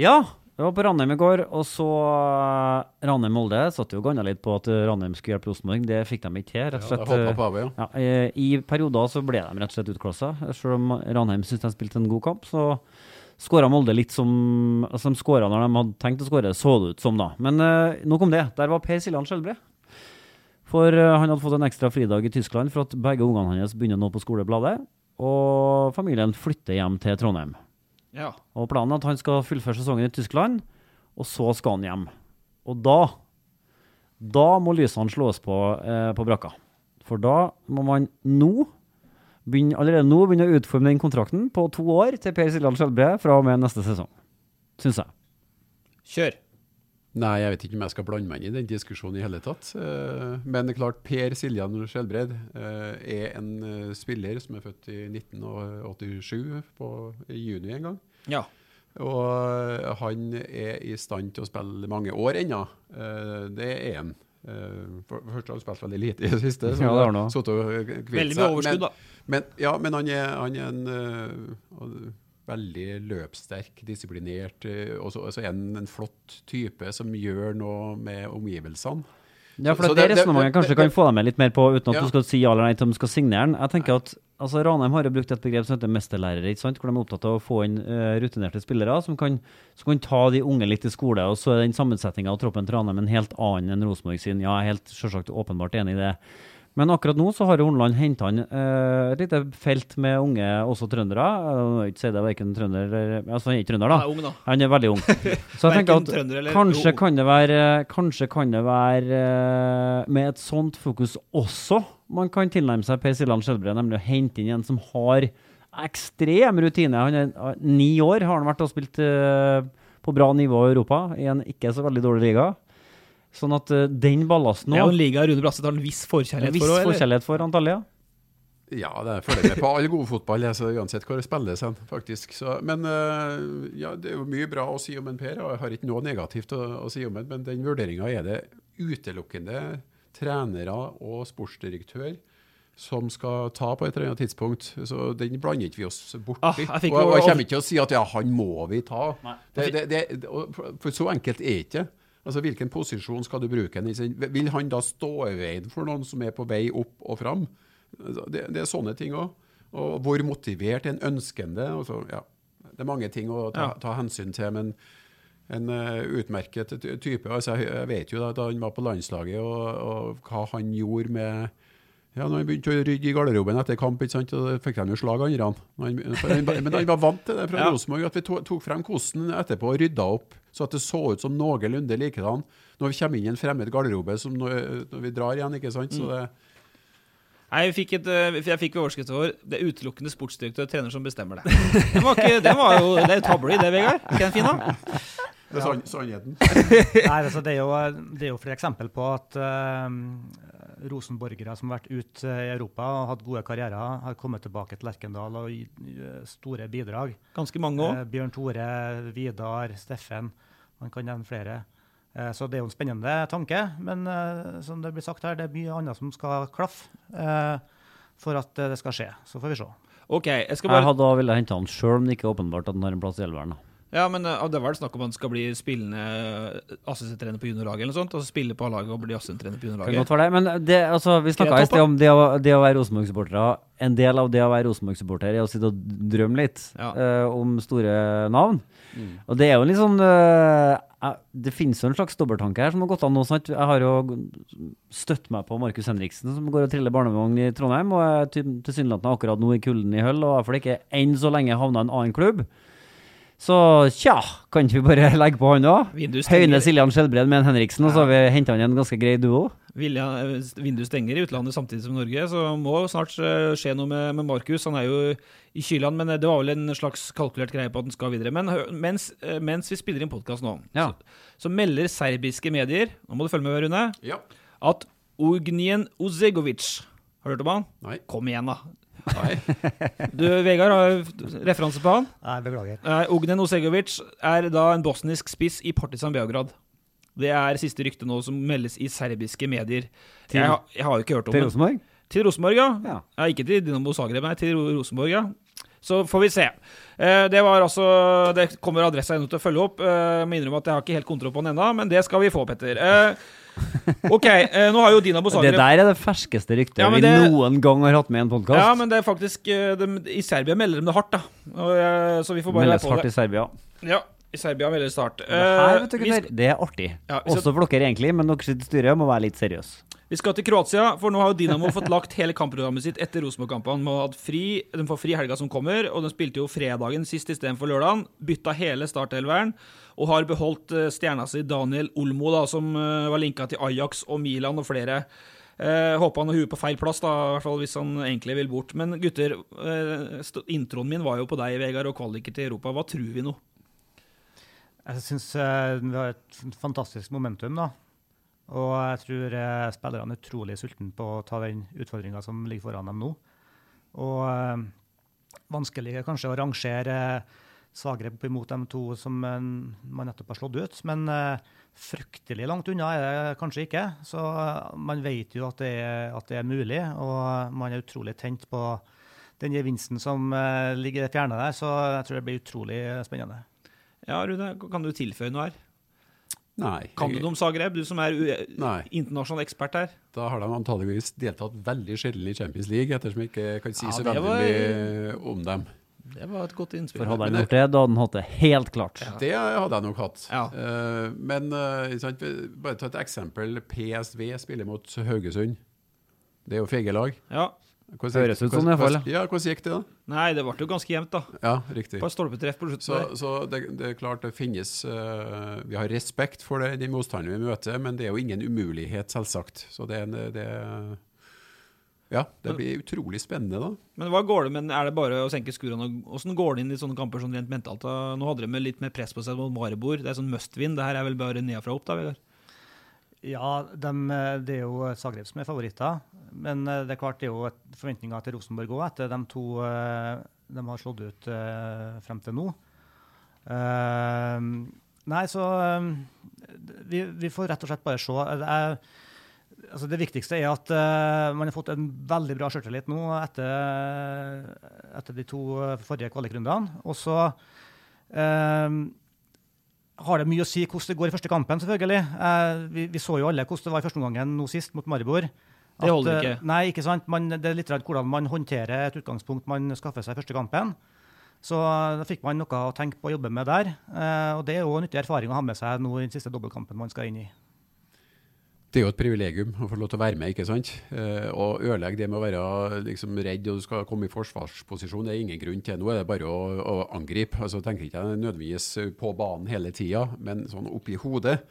Ja, det var på Ranheim i går, og så uh, Ranheim-Molde. Satt jo og ganna litt på at Ranheim skulle hjelpe Rosenborg. Det fikk de ikke til. rett og Ja, slett. Ja, hoppet på av, ja. eh, I perioder så ble de rett og slett utklassa. Selv om Ranheim syntes de spilte en god kamp, så skåra Molde litt som altså De skåra når de hadde tenkt å skåre, så det ut som, da. Men uh, nok om det. Der var Per Siljan Skjelbre. For uh, han hadde fått en ekstra fridag i Tyskland for at begge ungene hans begynner nå på skolebladet. Og familien flytter hjem til Trondheim. Ja. Og planen er at han skal fullføre sesongen i Tyskland, og så skal han hjem. Og da Da må lysene slås på eh, på brakka. For da må man nå begynne, allerede nå begynne å utforme den kontrakten på to år til Per Siljan Skjelbre fra og med neste sesong. Syns jeg. Kjør. Nei, jeg vet ikke om jeg skal blande meg inn i den diskusjonen i hele tatt. Eh, Men det er klart, Per Siljan Skjelbred eh, er en eh, spiller som er født i 1987, på, i juni en gang. Ja. Og han er i stand til å spille mange år ennå. Det er han. For først har han spilt veldig lite i det siste. så Ja, det har han Veldig mye overskudd, da. Men, ja, men han er, han er en veldig løpssterk, disiplinert, eh, og så og er han en flott type som gjør noe med omgivelsene. Ja, for det, det, det- resonnementet kanskje det- kan få deg med litt mer på, uten at Ja. du skal si ja eller nei til om du skal signere den. Jeg tenker at altså, Ranheim har jo brukt et begrep som heter mesterlærere, ikke sant? hvor de er opptatt av å få inn uh, rutinerte spillere som kan, som kan ta de unge litt til skole. Og så er den sammensetninga av troppen til Ranheim en helt annen enn Rosenborg sin. Ja, jeg er helt selvsagt åpenbart enig i det. Men akkurat nå så har jo Horneland henta inn eh, et lite felt med unge, også trøndere. Jeg må ikke si det er verken trønder Altså, han er ikke trønder, da. Han er ung, da. Han er veldig ung. <laughs> Så jeg tenker at kanskje kan det være Kanskje kan det være eh, med et sånt fokus også man kan tilnærme seg Per Siljan Skjelbred, nemlig å hente inn en som har ekstrem rutine. Han er eh, ni år har han vært og spilt eh, på bra nivå i Europa, i en ikke så veldig dårlig liga. Sånn at uh, den ballasten Det er jo en liga Rune Bratseth har en viss En forkjærlighet viss for. eller? forkjærlighet for Antalya. Ja, det følger med på all god fotball, altså, uansett hvor det spilles hen, faktisk. Så, men uh, ja, det er jo mye bra å si om en Per, og jeg har ikke noe negativt å, å si om en, men den vurderinga er det utelukkende trenere og sportsdirektør som skal ta på et eller annet tidspunkt. Så den blander ikke vi oss borti. Ah, jeg og, og jeg kommer ikke til å si at ja, han må vi ta. Det, det, det, for så enkelt er det ikke. Altså, Hvilken posisjon skal du bruke i? Vil han da stå i veien for noen som er på vei opp og fram? Det, det er sånne ting òg. Og hvor motivert en ønskende altså, ja. Det er mange ting å ta, ta hensyn til. men en eh, utmerket type. Altså, jeg vet jo da, da han var på landslaget, og, og hva han gjorde med ja, når han begynte å rydde i garderoben etter kamp, ikke sant, og fikk de jo slag andre. Men, Men han var vant til det fra Ja. Rosenborg, at vi to, tok frem kosten etterpå og rydda opp, så at det så ut som noenlunde likedan når vi kommer inn i en fremmed garderobe som når, når vi drar igjen. ikke sant? Så Mm. det, Nei, jeg fikk, et, eh, jeg fikk overskrift over 'Det er utelukkende sportsdirektør og trener som bestemmer det'. Det var ikke, det var jo, det er jo tabloid, det, Vegard. Ikke den fin, da? det er sannheten. <laughs> Nei, altså, det, er jo, det er jo flere eksempel på at eh, rosenborgere som har vært ute i Europa og hatt gode karrierer, har kommet tilbake til Lerkendal og gitt eh, store bidrag. Ganske mange òg. Eh, Bjørn Tore, Vidar, Steffen. Man kan nevne flere. Eh, Så det er jo en spennende tanke, men eh, som det blir sagt her, det er mye annet som skal klaffe eh, for at eh, det skal skje. Så får vi se. OK, jeg skal Jeg bare hadde da ville hente han sjøl, men det ikke er åpenbart at han har en plass i elveren. Ja, men uh, det var vel snakk om at han skal bli spillende assistenttrener på juniorlaget eller noe sånt? Altså spille på A-laget og bli assistenttrener på Kan godt juniorlaget? det, men det, altså, vi snakka i sted om det å, det å være Rosenborg-supportere. En del av det å være Rosenborg-supporter er å sitte og drømme litt eh, om store navn. Mm. Og det er jo litt sånn uh, Det finnes jo en slags dobbelttanke her som har gått an nå. Sant? Jeg har jo støtt meg på Markus Henriksen, som går og triller barnevogn i Trondheim, og er tilsynelatende akkurat nå i kulden i høll, og iallfall ikke enn så lenge havna i en annen klubb. Så tja, kan ikke vi bare <laughs> legge på han òg? Høyne Siljan Skjelbred med en Henriksen, og så har vi henta han en ganske grei duo. Vilja, eh, vinduet stenger i utlandet samtidig som Norge, så må snart eh, skje noe med, med Markus. Han er jo i Kyland, men eh, det var vel en slags kalkulert greie på at han skal videre. Men mens, mens vi spiller inn podkast nå, Ja. så, så melder serbiske medier Nå må du følge med, Rune. Ja. At Ugnien Ozegovic Har du hørt om han? Nei. Kom igjen, da. Du, Vegard, har referanse på han? Nei, beklager. Uh, Ognen Osegovic er da en bosnisk spiss i Partisan Beograd. Det er siste rykte nå som meldes i serbiske medier. Til- jeg, jeg har jo ikke hørt om til. Rosenborg? Til Rosenborg, ja. ja. Ikke til Dinamo Zagreb, nei, til Rosenborg, ja. Så får vi se. Uh, det var altså Det kommer adressa ennå til å følge opp. Uh, jeg må innrømme at jeg har ikke helt kontroll på den ennå, men det skal vi få, Petter. Eh, OK, eh, nå har jo Dinamo Det der er det ferskeste ryktet Ja, men vi det- noen gang har hatt med i en podkast. Ja, men det er faktisk eh, de, I Serbia melder de det hardt, da. Og, eh, så vi får bare Meldes være på hardt det. i Serbia. Ja, i Serbia melder det hardt. Det her, vet du, Eh, vi gutter, det er artig. Ja, vi skal- Også for dere, egentlig, men deres styre må være litt seriøse. Vi skal til Kroatia, for nå har jo Dinamo fått lagt hele kampprogrammet sitt etter Rosenborg-kampene. De, får fri helga som kommer, og de spilte jo fredagen sist istedenfor lørdagen. Bytta hele startelveren, og har beholdt eh, stjerna si Daniel Olmo, da, som eh, var linka til Ajax og Milan og flere. Eh, håper han har huet på feil plass, da, i hvert fall hvis han egentlig vil bort. Men gutter, eh, introen min var jo på deg, Vegard, og kvaliker til Europa. Hva tror vi nå? Jeg syns vi har et fantastisk momentum, da. Og jeg tror eh, spillerne er utrolig sultne på å ta den utfordringa som ligger foran dem nå. Og øh, vanskelig kanskje å rangere eh, Zagreb imot de to som eh, man nettopp har slått ut. Men fryktelig langt unna er det kanskje ikke. Så man vet jo at det, er, at det er mulig, og man er utrolig tent på den gevinsten som ligger i det fjerne der. Så jeg tror det blir utrolig spennende. Ja, Rune, kan du tilføye noe her? Nei. Kan du noe om Zagreb, du som er u- Nei. internasjonal ekspert her? Da har de antageligvis deltatt veldig sjelden i Champions League, ettersom jeg ikke kan si Ja, så veldig var- mye om dem. Det var et godt innspill. For hadde han gjort det, da hadde han hatt det helt klart. Det hadde jeg nok hatt. Ja. Uh, men uh, sant, bare ta et eksempel. PSV spiller mot Haugesund. Det er jo feige lag. Ja. Hvordan Høres ut sånn i hvert fall, Ja, hvordan gikk det, da? Nei, det ble jo ganske jevnt, da. Ja, riktig. Bare stolpetreff på slutten Så, så det, det er klart det finnes uh, Vi har respekt for det, de motstanderne vi møter, men det er jo ingen umulighet, selvsagt. Så det, er det Ja, det blir utrolig spennende, da. Men hva går det med, er det bare å senke skurene? Åssen går det inn i sånne kamper sånn rent mentalt? da? Nå hadde de med litt mer press på seg mot Maribor. Det er sånn must-win. Det her er vel bare nedfra og opp, da, Vegard? Ja, dem, eh, det er jo Zagreb som er favoritter. Men eh, det er klart det er jo forventninger til Rosenborg òg, etter de to eh, de har slått ut eh, frem til nå. Eh, nei, så eh, vi, vi får rett og slett bare se. Er, altså det viktigste er at eh, man har fått en veldig bra sjøltillit nå etter, etter de to forrige kvalikrundene. Og så eh, har det mye å si hvordan det går i første kampen, selvfølgelig. Eh, vi, vi, så jo alle hvordan det var i første omgang nå sist, mot Maribor. Det holder ikke. Nei, ikke sant. Man, det er litt rart hvordan man håndterer et utgangspunkt man skaffer seg i første kampen. Så da fikk man noe å tenke på å jobbe med der. Eh, og det er jo nyttig erfaring å ha med seg nå i den siste dobbeltkampen man skal inn i. Det er jo et privilegium å få lov til å være med. ikke sant? Eh, og ødelegge det med å være liksom, redd og du skal komme i forsvarsposisjon, det er ingen grunn til. Nå er det bare å, å angripe. Altså, tenker ikke jeg nødvendigvis på banen hele tida, men sånn oppi hodet.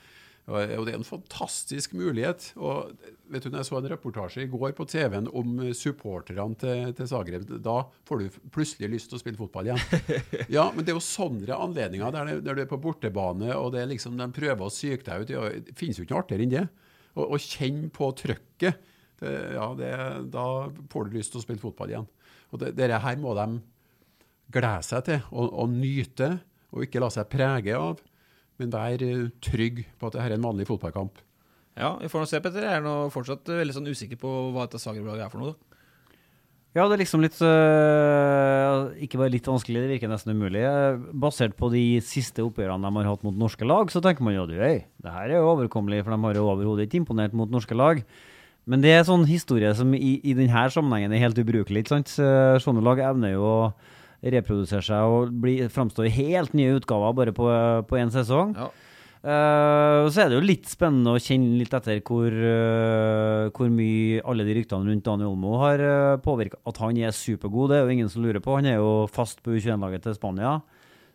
Og, det er en fantastisk mulighet. og vet du, når Jeg så en reportasje i går på TV-en om supporterne til, til Zagreb. Da får du plutselig lyst til å spille fotball igjen. <laughs> Ja, Men det er jo sånne anledninger der, der du er på bortebane og det er liksom, de prøver å psyke deg ut. Det finnes jo ikke noe artigere enn det. Og kjenne på trøkket. Det, ja, det, da får du lyst til å spille fotball igjen. Og det, Dette her må de glede seg til og, og nyte, og ikke la seg prege av. Men vær trygg på at dette er en vanlig fotballkamp. Ja, vi får nå se, Petter. Jeg er nå fortsatt veldig sånn usikker på hva dette Zagreb-laget er for noe. da. Ja, det er liksom litt øh, Ikke bare litt vanskelig, det virker nesten umulig. Basert på de siste oppgjørene de har hatt mot norske lag, så tenker man jo at det her er jo overkommelig, for de har jo overhodet ikke imponert mot norske lag. Men det er sånn historie som i, i denne sammenhengen er helt ubrukelig. ikke sant? Sånne lag evner jo å reprodusere seg og bli, framstå i helt nye utgaver bare på én sesong. Ja. Uh, så er det jo litt spennende å kjenne litt etter hvor, uh, hvor mye alle de ryktene rundt Daniel Olmo har uh, eh, påvirka. At han er supergod, det er jo ingen som lurer på. Han er jo fast på U21-laget til Spania,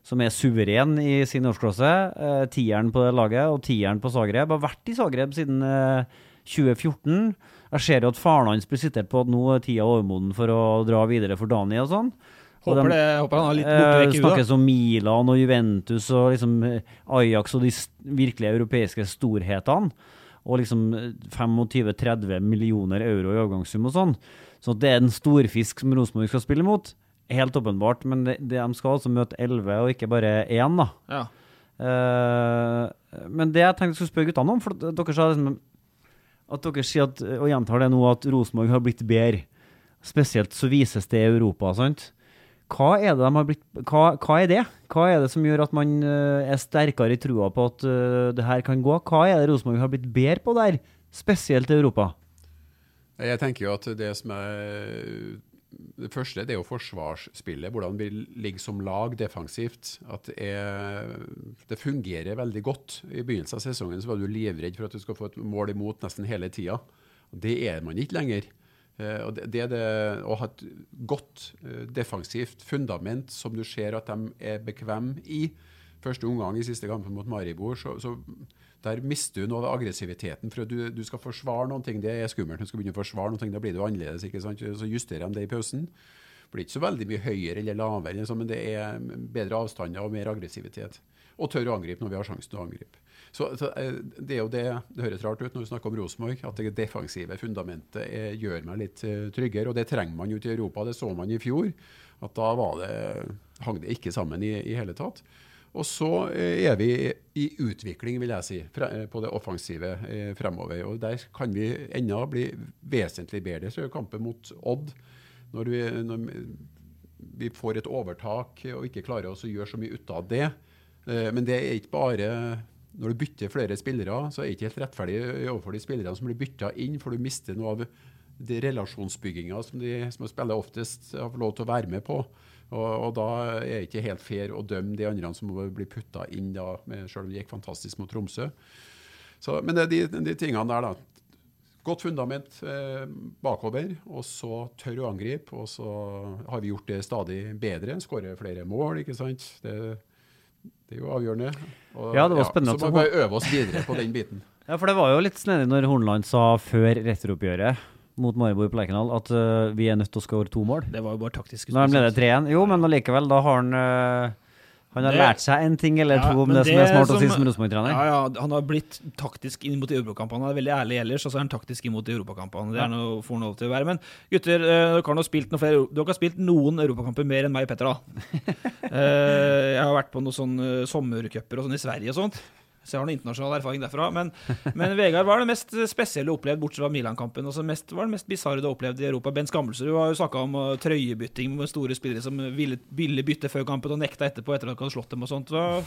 som er suveren i sin årsklasse. Uh, tieren på det laget og tieren på Zagreb. Har vært i Zagreb siden 2014. Jeg ser jo at faren hans blir sitert på at nå er tida overmoden for å dra videre for Dani og sånn. Håper, det, håper han har litt bortvekk i huet. Snakkes om Milan og Juventus og liksom Ajax og de virkelig europeiske storhetene. Og liksom 25-30 millioner euro i overgangssum og sånn. Så det er en storfisk som Rosenborg skal spille mot. Helt åpenbart, men det, de skal altså møte 11 og ikke bare 1, da. Ja. Uh, men det jeg tenkte jeg skulle spørre guttene om, for dere sa liksom at dere sier at, og gjentar det nå, at Rosenborg har blitt bedre. Spesielt så vises det i Europa. sant? Hva er, det de blitt, hva, hva er det? Hva er det som gjør at man uh, er sterkere i trua på at uh, det her kan gå? Hva er det Rosenborg har blitt bedre på der, spesielt i Europa? Jeg tenker jo at det som er det første det er jo forsvarsspillet. Hvordan vi ligger som lag defensivt. At det, er, det, fungerer veldig godt. I begynnelsen av sesongen så var du livredd for at du skal få et mål imot nesten hele tida. Det er man ikke lenger. Eh, og det, det, det, Å ha et godt eh, defensivt fundament som du ser at de er bekvemme i. Første omgang i siste kampen mot Maribor, så, så der mister du noe av aggressiviteten. for du, du, skal forsvare noen ting, Det er skummelt. Du skal begynne å forsvare noen ting, Da blir det jo annerledes. ikke sant? Så justerer de det i pausen. Det blir ikke så veldig mye høyere eller lavere, liksom, men det er bedre avstander og mer aggressivitet. Og tør å angripe når vi har sjansen til å angripe. Så, så, eh, Det er jo det, det høres rart ut når vi snakker om Rosenborg, at det defensive fundamentet er, gjør meg litt uh, tryggere. og Det trenger man jo til Europa. Det så man i fjor. at Da var det, hang det ikke sammen i, i hele tatt. Og så uh, er vi i utvikling, vil jeg si, på det offensive fremover. og Der kan vi ennå bli vesentlig bedre. Så er kampen mot Odd. Når vi, når vi får et overtak og ikke klarer oss å gjøre så mye ut av det. Men det er ikke bare når du bytter flere spillere, så er det ikke helt rettferdig overfor de spillerne som blir bytta inn, for du mister noe av de relasjonsbygginga som de som spiller oftest har lov til å være med på. Og, og, da er det ikke helt fair å dømme de andre som blir putta inn, da, selv om det gikk fantastisk mot Tromsø. Så, men det er de, de, tingene der, da. Godt fundament eh, bakover, og så tør å angripe. Og så har vi gjort det stadig bedre. Skårer flere mål, ikke sant. Det det er jo avgjørende. Og, ja, det var spennende. Ja, så må vi bare øve oss videre på den biten. <laughs> ja, for det var jo litt snedig når Hornland sa før returoppgjøret mot Maribor på Lerkendal at uh, vi er nødt til å skåre to mål. Det var jo bare taktisk. Nå ble det 3-1. Jo, men allikevel, da har han uh, han har det, lært seg en ting eller to ja, om det, det, som er smart å si som Rosenborg-trener? Ja, ja, han har blitt taktisk inn mot europakampene. Han er veldig ærlig ellers, og så er han taktisk inn mot europakampene. Det er noe, får han lov til å være. Men gutter, eh, dere har, spilt noe flere, dere har spilt noen europakamper mer enn meg og Petter. da. <laughs> Eh, jeg har vært på noen sånne sommercuper og sånn i Sverige og sånt. Så jeg har noen internasjonal erfaring derfra. Men, men Vegard, hva er det mest spesielle du opplevd, bortsett fra Milan-kampen? Hva er det mest bisarre du har opplevd i Europa? Bent Skammelsrud har jo snakka om uh, trøyebytting med store spillere som ville, ville, bytte før kampen og nekta etterpå etter at de hadde slått dem og sånt. Hva,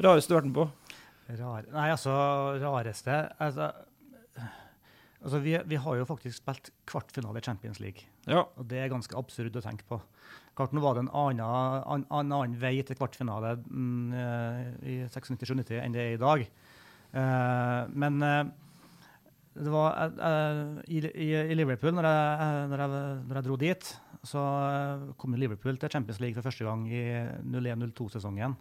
Rareste du har vært med på? Rar, nei, altså, rareste altså, altså vi, vi har jo faktisk spilt kvartfinale i Champions League. Ja. Og det er ganske absurd å tenke på. Klart Nå var det en annen, an, en annen vei til kvartfinale mm, eh, i 96-97 enn det er i dag. Uh, men uh, det var eh, i, i, i Liverpool, når jeg, når, jeg, når jeg dro dit, så kom Liverpool til Champions League for første gang i 01-02-sesongen.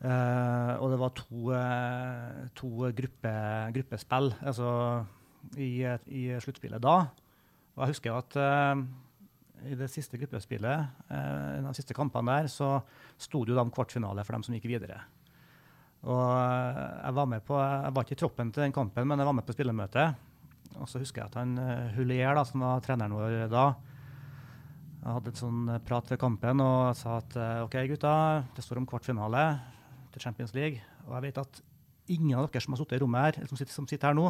Eh, og det var to, to gruppe, gruppespill altså i, i sluttspillet da. Og jeg husker at uh, i det siste gruppespillet, eh, de siste kampene der, så sto det jo da om kvartfinale for dem som gikk videre. Og eh, jeg var med på, jeg var ikke i troppen til den kampen, men jeg var med på spillemøtet. Og så husker jeg at han uh, Hulier, da, som var treneren vår da, jeg hadde et sånn prat til kampen og sa at OK, gutta, det står om kvartfinale til Champions League. Og jeg vet at ingen av dere som har sittet i rommet her, som sitter, som sitter her nå,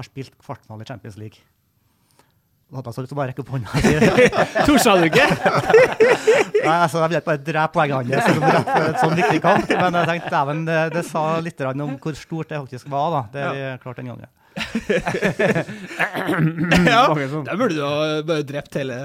har spilt kvartfinale i Champions League. Nå hadde jeg så lyst til å bare rekke opp hånda. <laughs> Torsa du ikke? <laughs> Nei, altså, jeg ville bare drepe poengene hans som en sånn viktig kamp. Men jeg tenkte, dæven, det, det sa litt om hvor stort det faktisk var. da. Det vi klarte den gangen. Ja, <laughs> der burde du ha bare drept hele,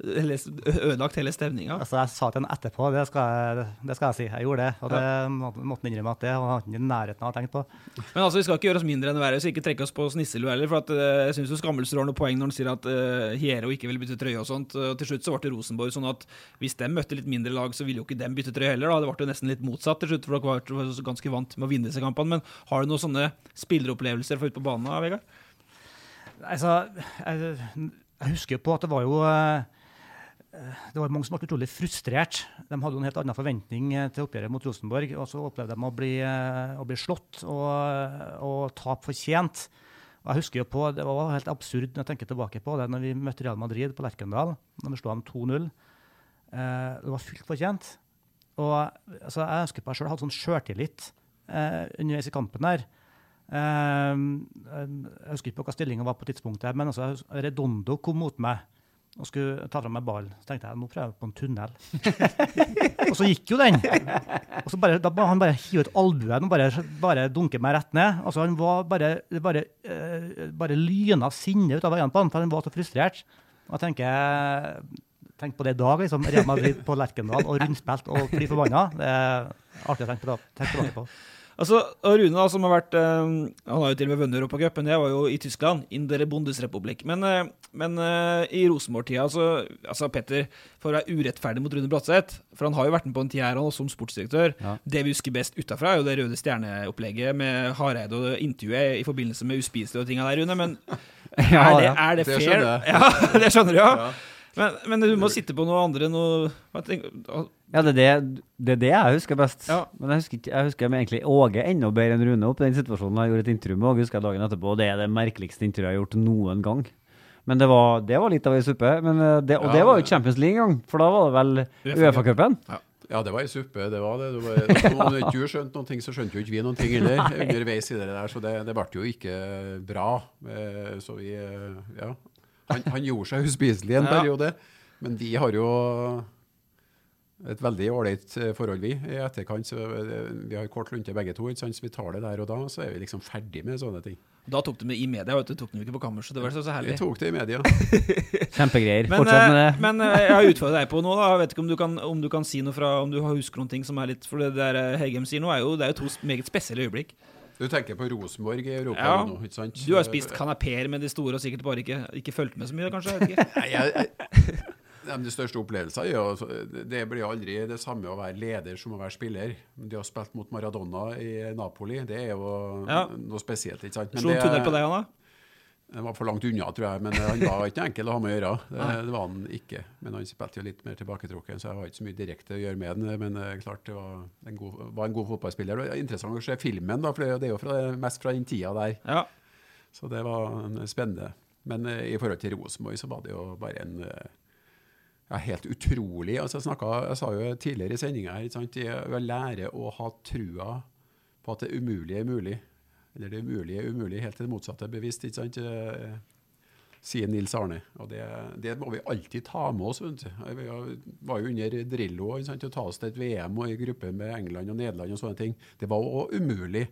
hele Ødelagt hele stemninga. Altså, jeg sa til ham etterpå, det skal, jeg, det skal jeg si. Jeg gjorde det. Og det ja. måtte han innrømme at det var han i nærheten av å ha tenkt på. Men altså, vi skal ikke gjøre oss mindre enn verre, så ikke trekke oss på snisselu heller. For at, eh, jeg syns Skammelsrud har noe poeng når han sier at uh, Hiero ikke vil bytte trøye og sånt. Og til slutt så ble det Rosenborg sånn at hvis de møtte litt mindre lag, så ville jo ikke dem bytte trøye heller. da. Det ble jo nesten litt motsatt til slutt, for dere var var ganske vant med å vinne disse kampene. Men har du noen sånne spilleropplevelser fra ute på banen, da, Vegard? Altså, jeg, jeg husker på at det var jo eh, det var mange som ble utrolig frustrert. De hadde jo en helt annen forventning eh, til oppgjøret mot Rosenborg. Og så opplevde de å bli, eh, å bli slått og, og tape fortjent. Og jeg husker jo på, Det var helt absurd når jeg tenker tilbake på det når vi møtte Real Madrid på Lerkendal. når vi slo dem 2-0. Eh, det var fullt fortjent. Og altså, Jeg husker på jeg sjøl hadde sånn sjøltillit eh, underveis i kampen der. Eh, jeg husker ikke på hva stillinga var på tidspunktet, men altså, Redondo kom mot meg og skulle ta fra meg ballen. Så tenkte jeg nå prøver jeg på en tunnel. <laughs> og så gikk jo den. Og så bare, da han bare hive ut albuen og bare, bare dunke meg rett ned. Altså Han var bare, bare, eh, bare lyna sinne ut av øynene på han, for han var så frustrert. Og jeg tenker Tenk på det i dag, liksom. Real Madrid på Lerkendal og rundspilt og fly forbanna. Det er artig å. Tenke tilbake på. Altså, Rune, da, som har vært eh, Han har jo til og med vunnet Europacupen. Jeg var jo i Tyskland. In der Bundesrepublik. Men, eh, men eh, i Rosenborg-tida altså, altså, Petter, for å være urettferdig mot Rune Bratseth For han har jo vært med på en tid her også som sportsdirektør. Ja. Det vi husker best utafra, er jo det Røde Stjerne-opplegget med Hareide og intervjuet i forbindelse med uspiselige og tinga der, Rune. Men <laughs> Ja, er det, er det Det fair? skjønner jeg. <laughs> Ja, det skjønner du, ja. Ja. Men, men du må sitte på noe andre noe Ja, det er det, det er det jeg husker best. Ja. Men jeg husker, jeg husker egentlig Åge enda bedre enn Rune opp i den situasjonen. Jeg gjorde et intervju med Åge husker jeg dagen etterpå, og det er det merkeligste intervjuet jeg har gjort noen gang. Men det var, det var litt av ei suppe. Men eh, det, og Ja, det var jo Champions League en gang, for da var det vel Uefa-cupen? Ja. ja, det var ei suppe. Det var det. det var, når ikke du skjønte noen ting, så skjønte jo ikke vi noen ting heller <laughs> underveis i det der. Så det, det ble jo ikke bra. Eh, Så vi eh, Ja. Han, han gjorde seg uspiselig en Ja. periode, men vi har jo et veldig ålreit eh, forhold, vi. I etterkant så eh, Vi har kort lunte begge to, ikke sant? så vi tar det der og da. Så er vi liksom ferdig med sånne ting. Da tok du det i media, vet du. Tok du ikke på kammerset. Det var så, så herlig. Vi tok det i media. <laughs> Kjempegreier. Men, Fortsett med eh, det. men jeg har utfordret deg på noe. da Jeg vet ikke om du kan, om du kan si noe fra Om du husker noen ting som er litt For det der Hegem sier nå, er jo, det er jo to meget spesielle øyeblikk. Du tenker på Rosenborg i Europa Ja. nå, ikke sant? Du har spist kanapeer med de store og sikkert bare ikke, ikke fulgt med så mye, kanskje? <laughs> Nei, jeg, jeg, De største opplevelsene ja, altså, Det blir aldri det samme å være leder som å være spiller. Det å ha spilt mot Maradona i Napoli, det er jo Ja. noe spesielt. ikke sant? Slo en tunnel på deg, Anna? Det var for langt unna, tror jeg. Men han var ikke enkel å ha med å gjøre. Det, det var han ikke. Men han spilte jo litt mer tilbaketrukken, så jeg har ikke så mye direkte å gjøre med den. Men eh, klart det var en god, var en god fotballspiller. Det var interessant å se filmen, da, for det er jo fra, mest fra den tida der. Ja. Så det var spennende. Men uh, i forhold til Rosenborg så var det jo bare en uh, ja, helt utrolig. Altså, jeg, snakket, jeg sa jo tidligere i sendinga her, ikke sant? jeg å lære å ha trua på at det umulige er mulig. Eller det umulige umulig, helt til det motsatte er bevisst. ikke sant? Eh, sier Nils Arne. Og det, det må vi alltid ta med oss. vet du. Vi var jo under Drillo å ta oss til et VM og i gruppe med England og Nederland og sånne ting. Det var jo umulig.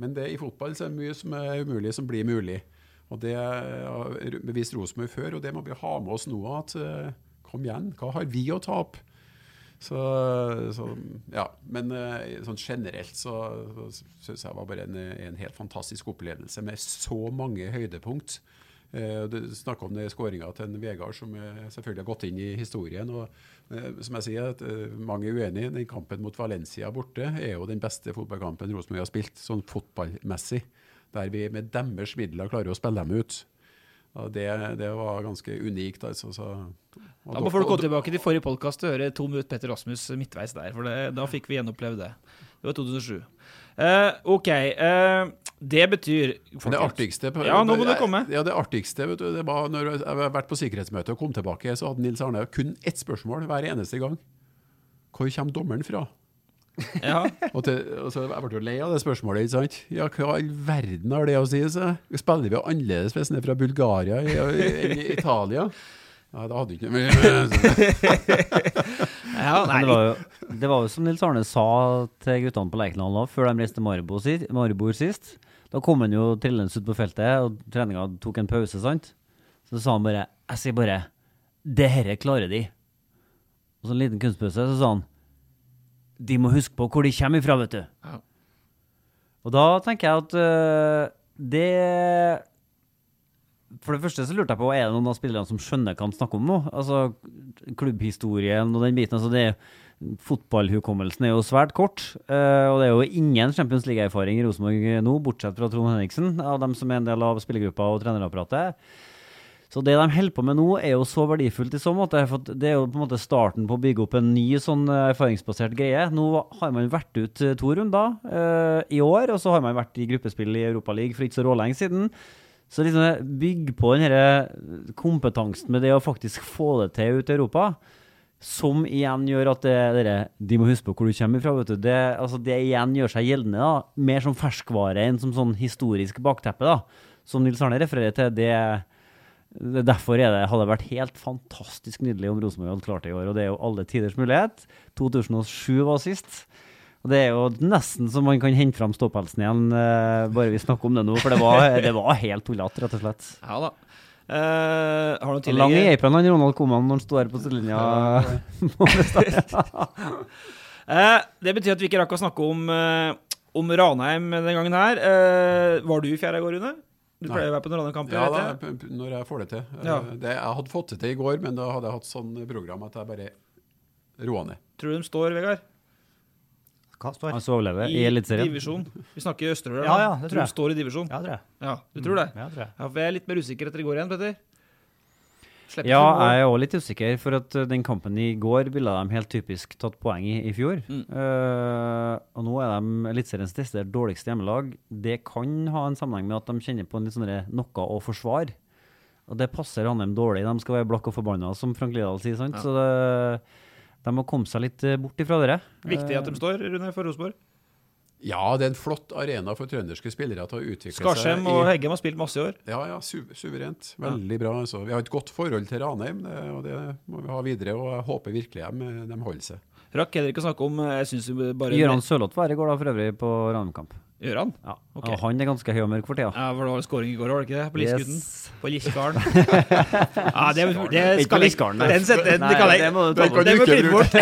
Men det, i fotball så er det mye som er umulig, som blir mulig. Og Det har bevist Rosenborg før, og det må vi ha med oss nå. at eh, Kom igjen, hva har vi å tape? Så, så ja, Men eh, sånn generelt så, så syns jeg var bare en, en helt fantastisk opplevelse med så mange høydepunkt. Eh, Du snakka om skåringa til en Vegard, som eh, selvfølgelig har gått inn i historien. og som jeg sier, at Mange er uenige. Den kampen mot Valencia borte er jo den beste fotballkampen Rosenborg har spilt, sånn fotballmessig. Der vi med deres midler klarer å spille dem ut. Og det, det var ganske unikt. altså. Så, Da må folk gå tilbake til forrige podkast og høre to minutter Petter Rasmus midtveis der. For det, da fikk vi gjenopplevd det. Det var 2007. Uh, OK. Uh, det betyr det artigste Ja, nå må du komme. Ja, det artigste vet du, det var når jeg har vært på sikkerhetsmøte og kom tilbake, så hadde Nils Arne kun ett spørsmål hver eneste gang. Hvor kommer dommeren fra? Ja. og, til, og så Jeg ble jo lei av det spørsmålet. ikke sant? Ja, Hva i all verden har det å si? Så spiller vi annerledes hvis den er fra Bulgaria enn i Italia? Ja, da hadde ikke mye <laughs> Ja, det, var jo, det var jo som Nils Arne sa til guttene på Lerkendal før de reiste Maribor sist. Da kom han jo trillende ut på feltet, og treninga tok en pause, sant? Så sa han bare Jeg sier bare Det herre klarer de. Og så en liten kunstpause, så sa han De må huske på hvor de kommer ifra, vet du. Ja. Og da tenker jeg at uh, det For det første så lurte jeg på, er det noen av spillerne som skjønner hva han snakker om nå? Altså, klubbhistorien og den biten. altså det Fotballhukommelsen er jo svært kort. uh, og det er jo ingen Champions League-erfaring i Rosenborg nå, bortsett fra Trond Henriksen, av dem som er en del av spillergruppa og trenerapparatet. Så det de holder på med nå, er jo så verdifullt i så måte. For det er jo på en måte starten på å bygge opp en ny sånn eh, erfaringsbasert greie. Nå har man vært ut eh, to runder uh, i år, og så har man vært i gruppespill i Europaligaen for ikke så rålenge siden. Så liksom bygg på den kompetansen med det å faktisk få det til ute i Europa. Som igjen gjør at det, dere, de må huske på hvor du kommer fra. Vet du. Det, altså det igjen gjør seg gjeldende. da, Mer som ferskvare enn som sånn historisk bakteppe. da, Som Nils Arne refererer til. det det, derfor er det, hadde det vært helt fantastisk nydelig om Rosenborg hadde klart det i år. Og det er jo alle tiders mulighet. 2007 var sist. Og det er jo nesten så man kan hente fram ståpelsen igjen, eh, bare vi snakker om det nå. For det var, det var helt tullete, rett og slett. Ja da. Uh, har du Lang i apen han Ronald Koman når han står på sidelinja. uh, <laughs> det betyr at vi ikke rakk å snakke om, uh, om Ranheim denne gangen her. Uh, var du i fjerde i går, Rune? Du Nei. pleier å være på noen Ranheim-kamp? Ja, da, jeg. når jeg får det til. Eh, Ja. Det, jeg hadde fått det til i går, men da hadde jeg hatt sånn program at jeg bare roa ned. Tror du de står, Vegard? Hva står? Han skal overleve i Eliteserien. divisjon. Vi snakker Østerøy. Ja, ja, det tror du Tror du står i divisjon? Ja, tror jeg. Ja, du tror det? Ja, tror jeg. Ja, for jeg er litt mer usikker etter i går igjen, Petter. Slipper Ja, jeg er òg litt usikker, for at uh, den kampen i går ville de helt typisk tatt poeng i i fjor. Mm. Uh, og nå er de Eliteseriens desidert dårligste hjemmelag. Det kan ha en sammenheng med at de kjenner på en litt sånn noe å forsvare. Og det passer Ranheim dårlig. De skal være blakk og forbanna, som Frank Lidahl sier. sant? Ja. Så det, de må komme seg litt uh, bort ifra dere. Viktig at de står, Rune, for Rosenborg. Ja, det er en flott arena for trønderske spillere til å utvikle Skarsheim seg. og Heggem har spilt masse i år. Ja, ja, su suverent. Veldig bra. Altså. Vi har et godt forhold til Ranheim, det, og det må vi ha videre. Og jeg håper virkelig de, de holder seg. Rakk heller ikke å snakke om eh, Jeg synes bare Gøran Sørloth var her i går da, for øvrig, på Ranheim-kamp. Gjør han? Ja. Okay. Og han er ganske høy og mørk for tida. Ja, for det var skåring i går, var det ikke det? På Lisgutten? Yes. På Liskaren. <laughs> ja, det, det skal jeg Liskaren. Den setter den, det kan jeg det må du ta bort. må klippe bort.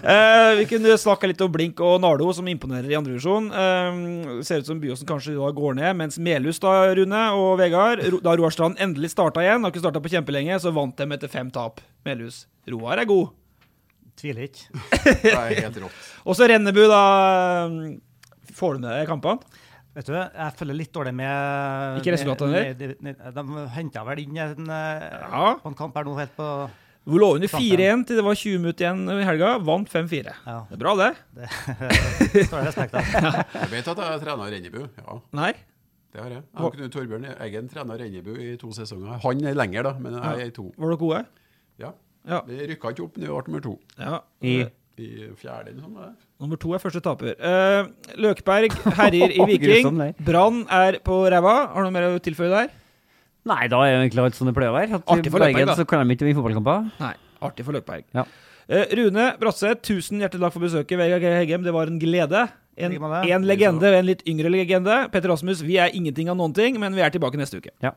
uh, vi kunne snakka litt om Blink og Nardo, som imponerer i andredivisjon. Uh, ser ut som Byåsen kanskje da går ned, mens Melhus da, Rune og Vegard Da Roar Strand endelig starta igjen, har ikke starta på kjempelenge, så vant de etter fem tap. Melhus. Roar er god. Tviler ikke. Det er helt rått. <laughs> Og så Rennebu, da. Får du med deg kampene? Vet du, jeg følger litt dårlig med Ikke resultatene der? De henta vel inn en, eh, Ja. på en kamp her nå helt på Vi lå under Kampen. 4-1 til det var 20 minutter igjen i helga. Vant 5-4. Ja. Det er bra, det. <laughs> Det står det respekt av. Jeg vet at jeg har trena Rennebu. Ja, Nei? det har jeg. Jeg Knut Torbjørn Eggen trena Rennebu i to sesonger. Han er lenger, da, men jeg er i to. Var dere gode? Ja. Ja. Vi rykka ikke opp, men vi ble nummer to. Ja. I i fjerde det? Nummer to er første taper. Uh, Løkberg herjer i <laughs> Viking. Brann er på ræva. Har du noe mer å tilføye der? Nei, da er jo egentlig alt som det pleier å være. At Artig for Løkberg, Bergen da. så kan de ikke vinne fotballkamper. Nei. Artig for Løkberg. Ja. Uh, Rune Bratseth, tusen hjertelig takk for besøket. Vegard Heggem, det var en glede. En, en legende, en litt yngre legende. Petter Rasmus, vi er ingenting av noen ting, men vi er tilbake neste uke. Ja.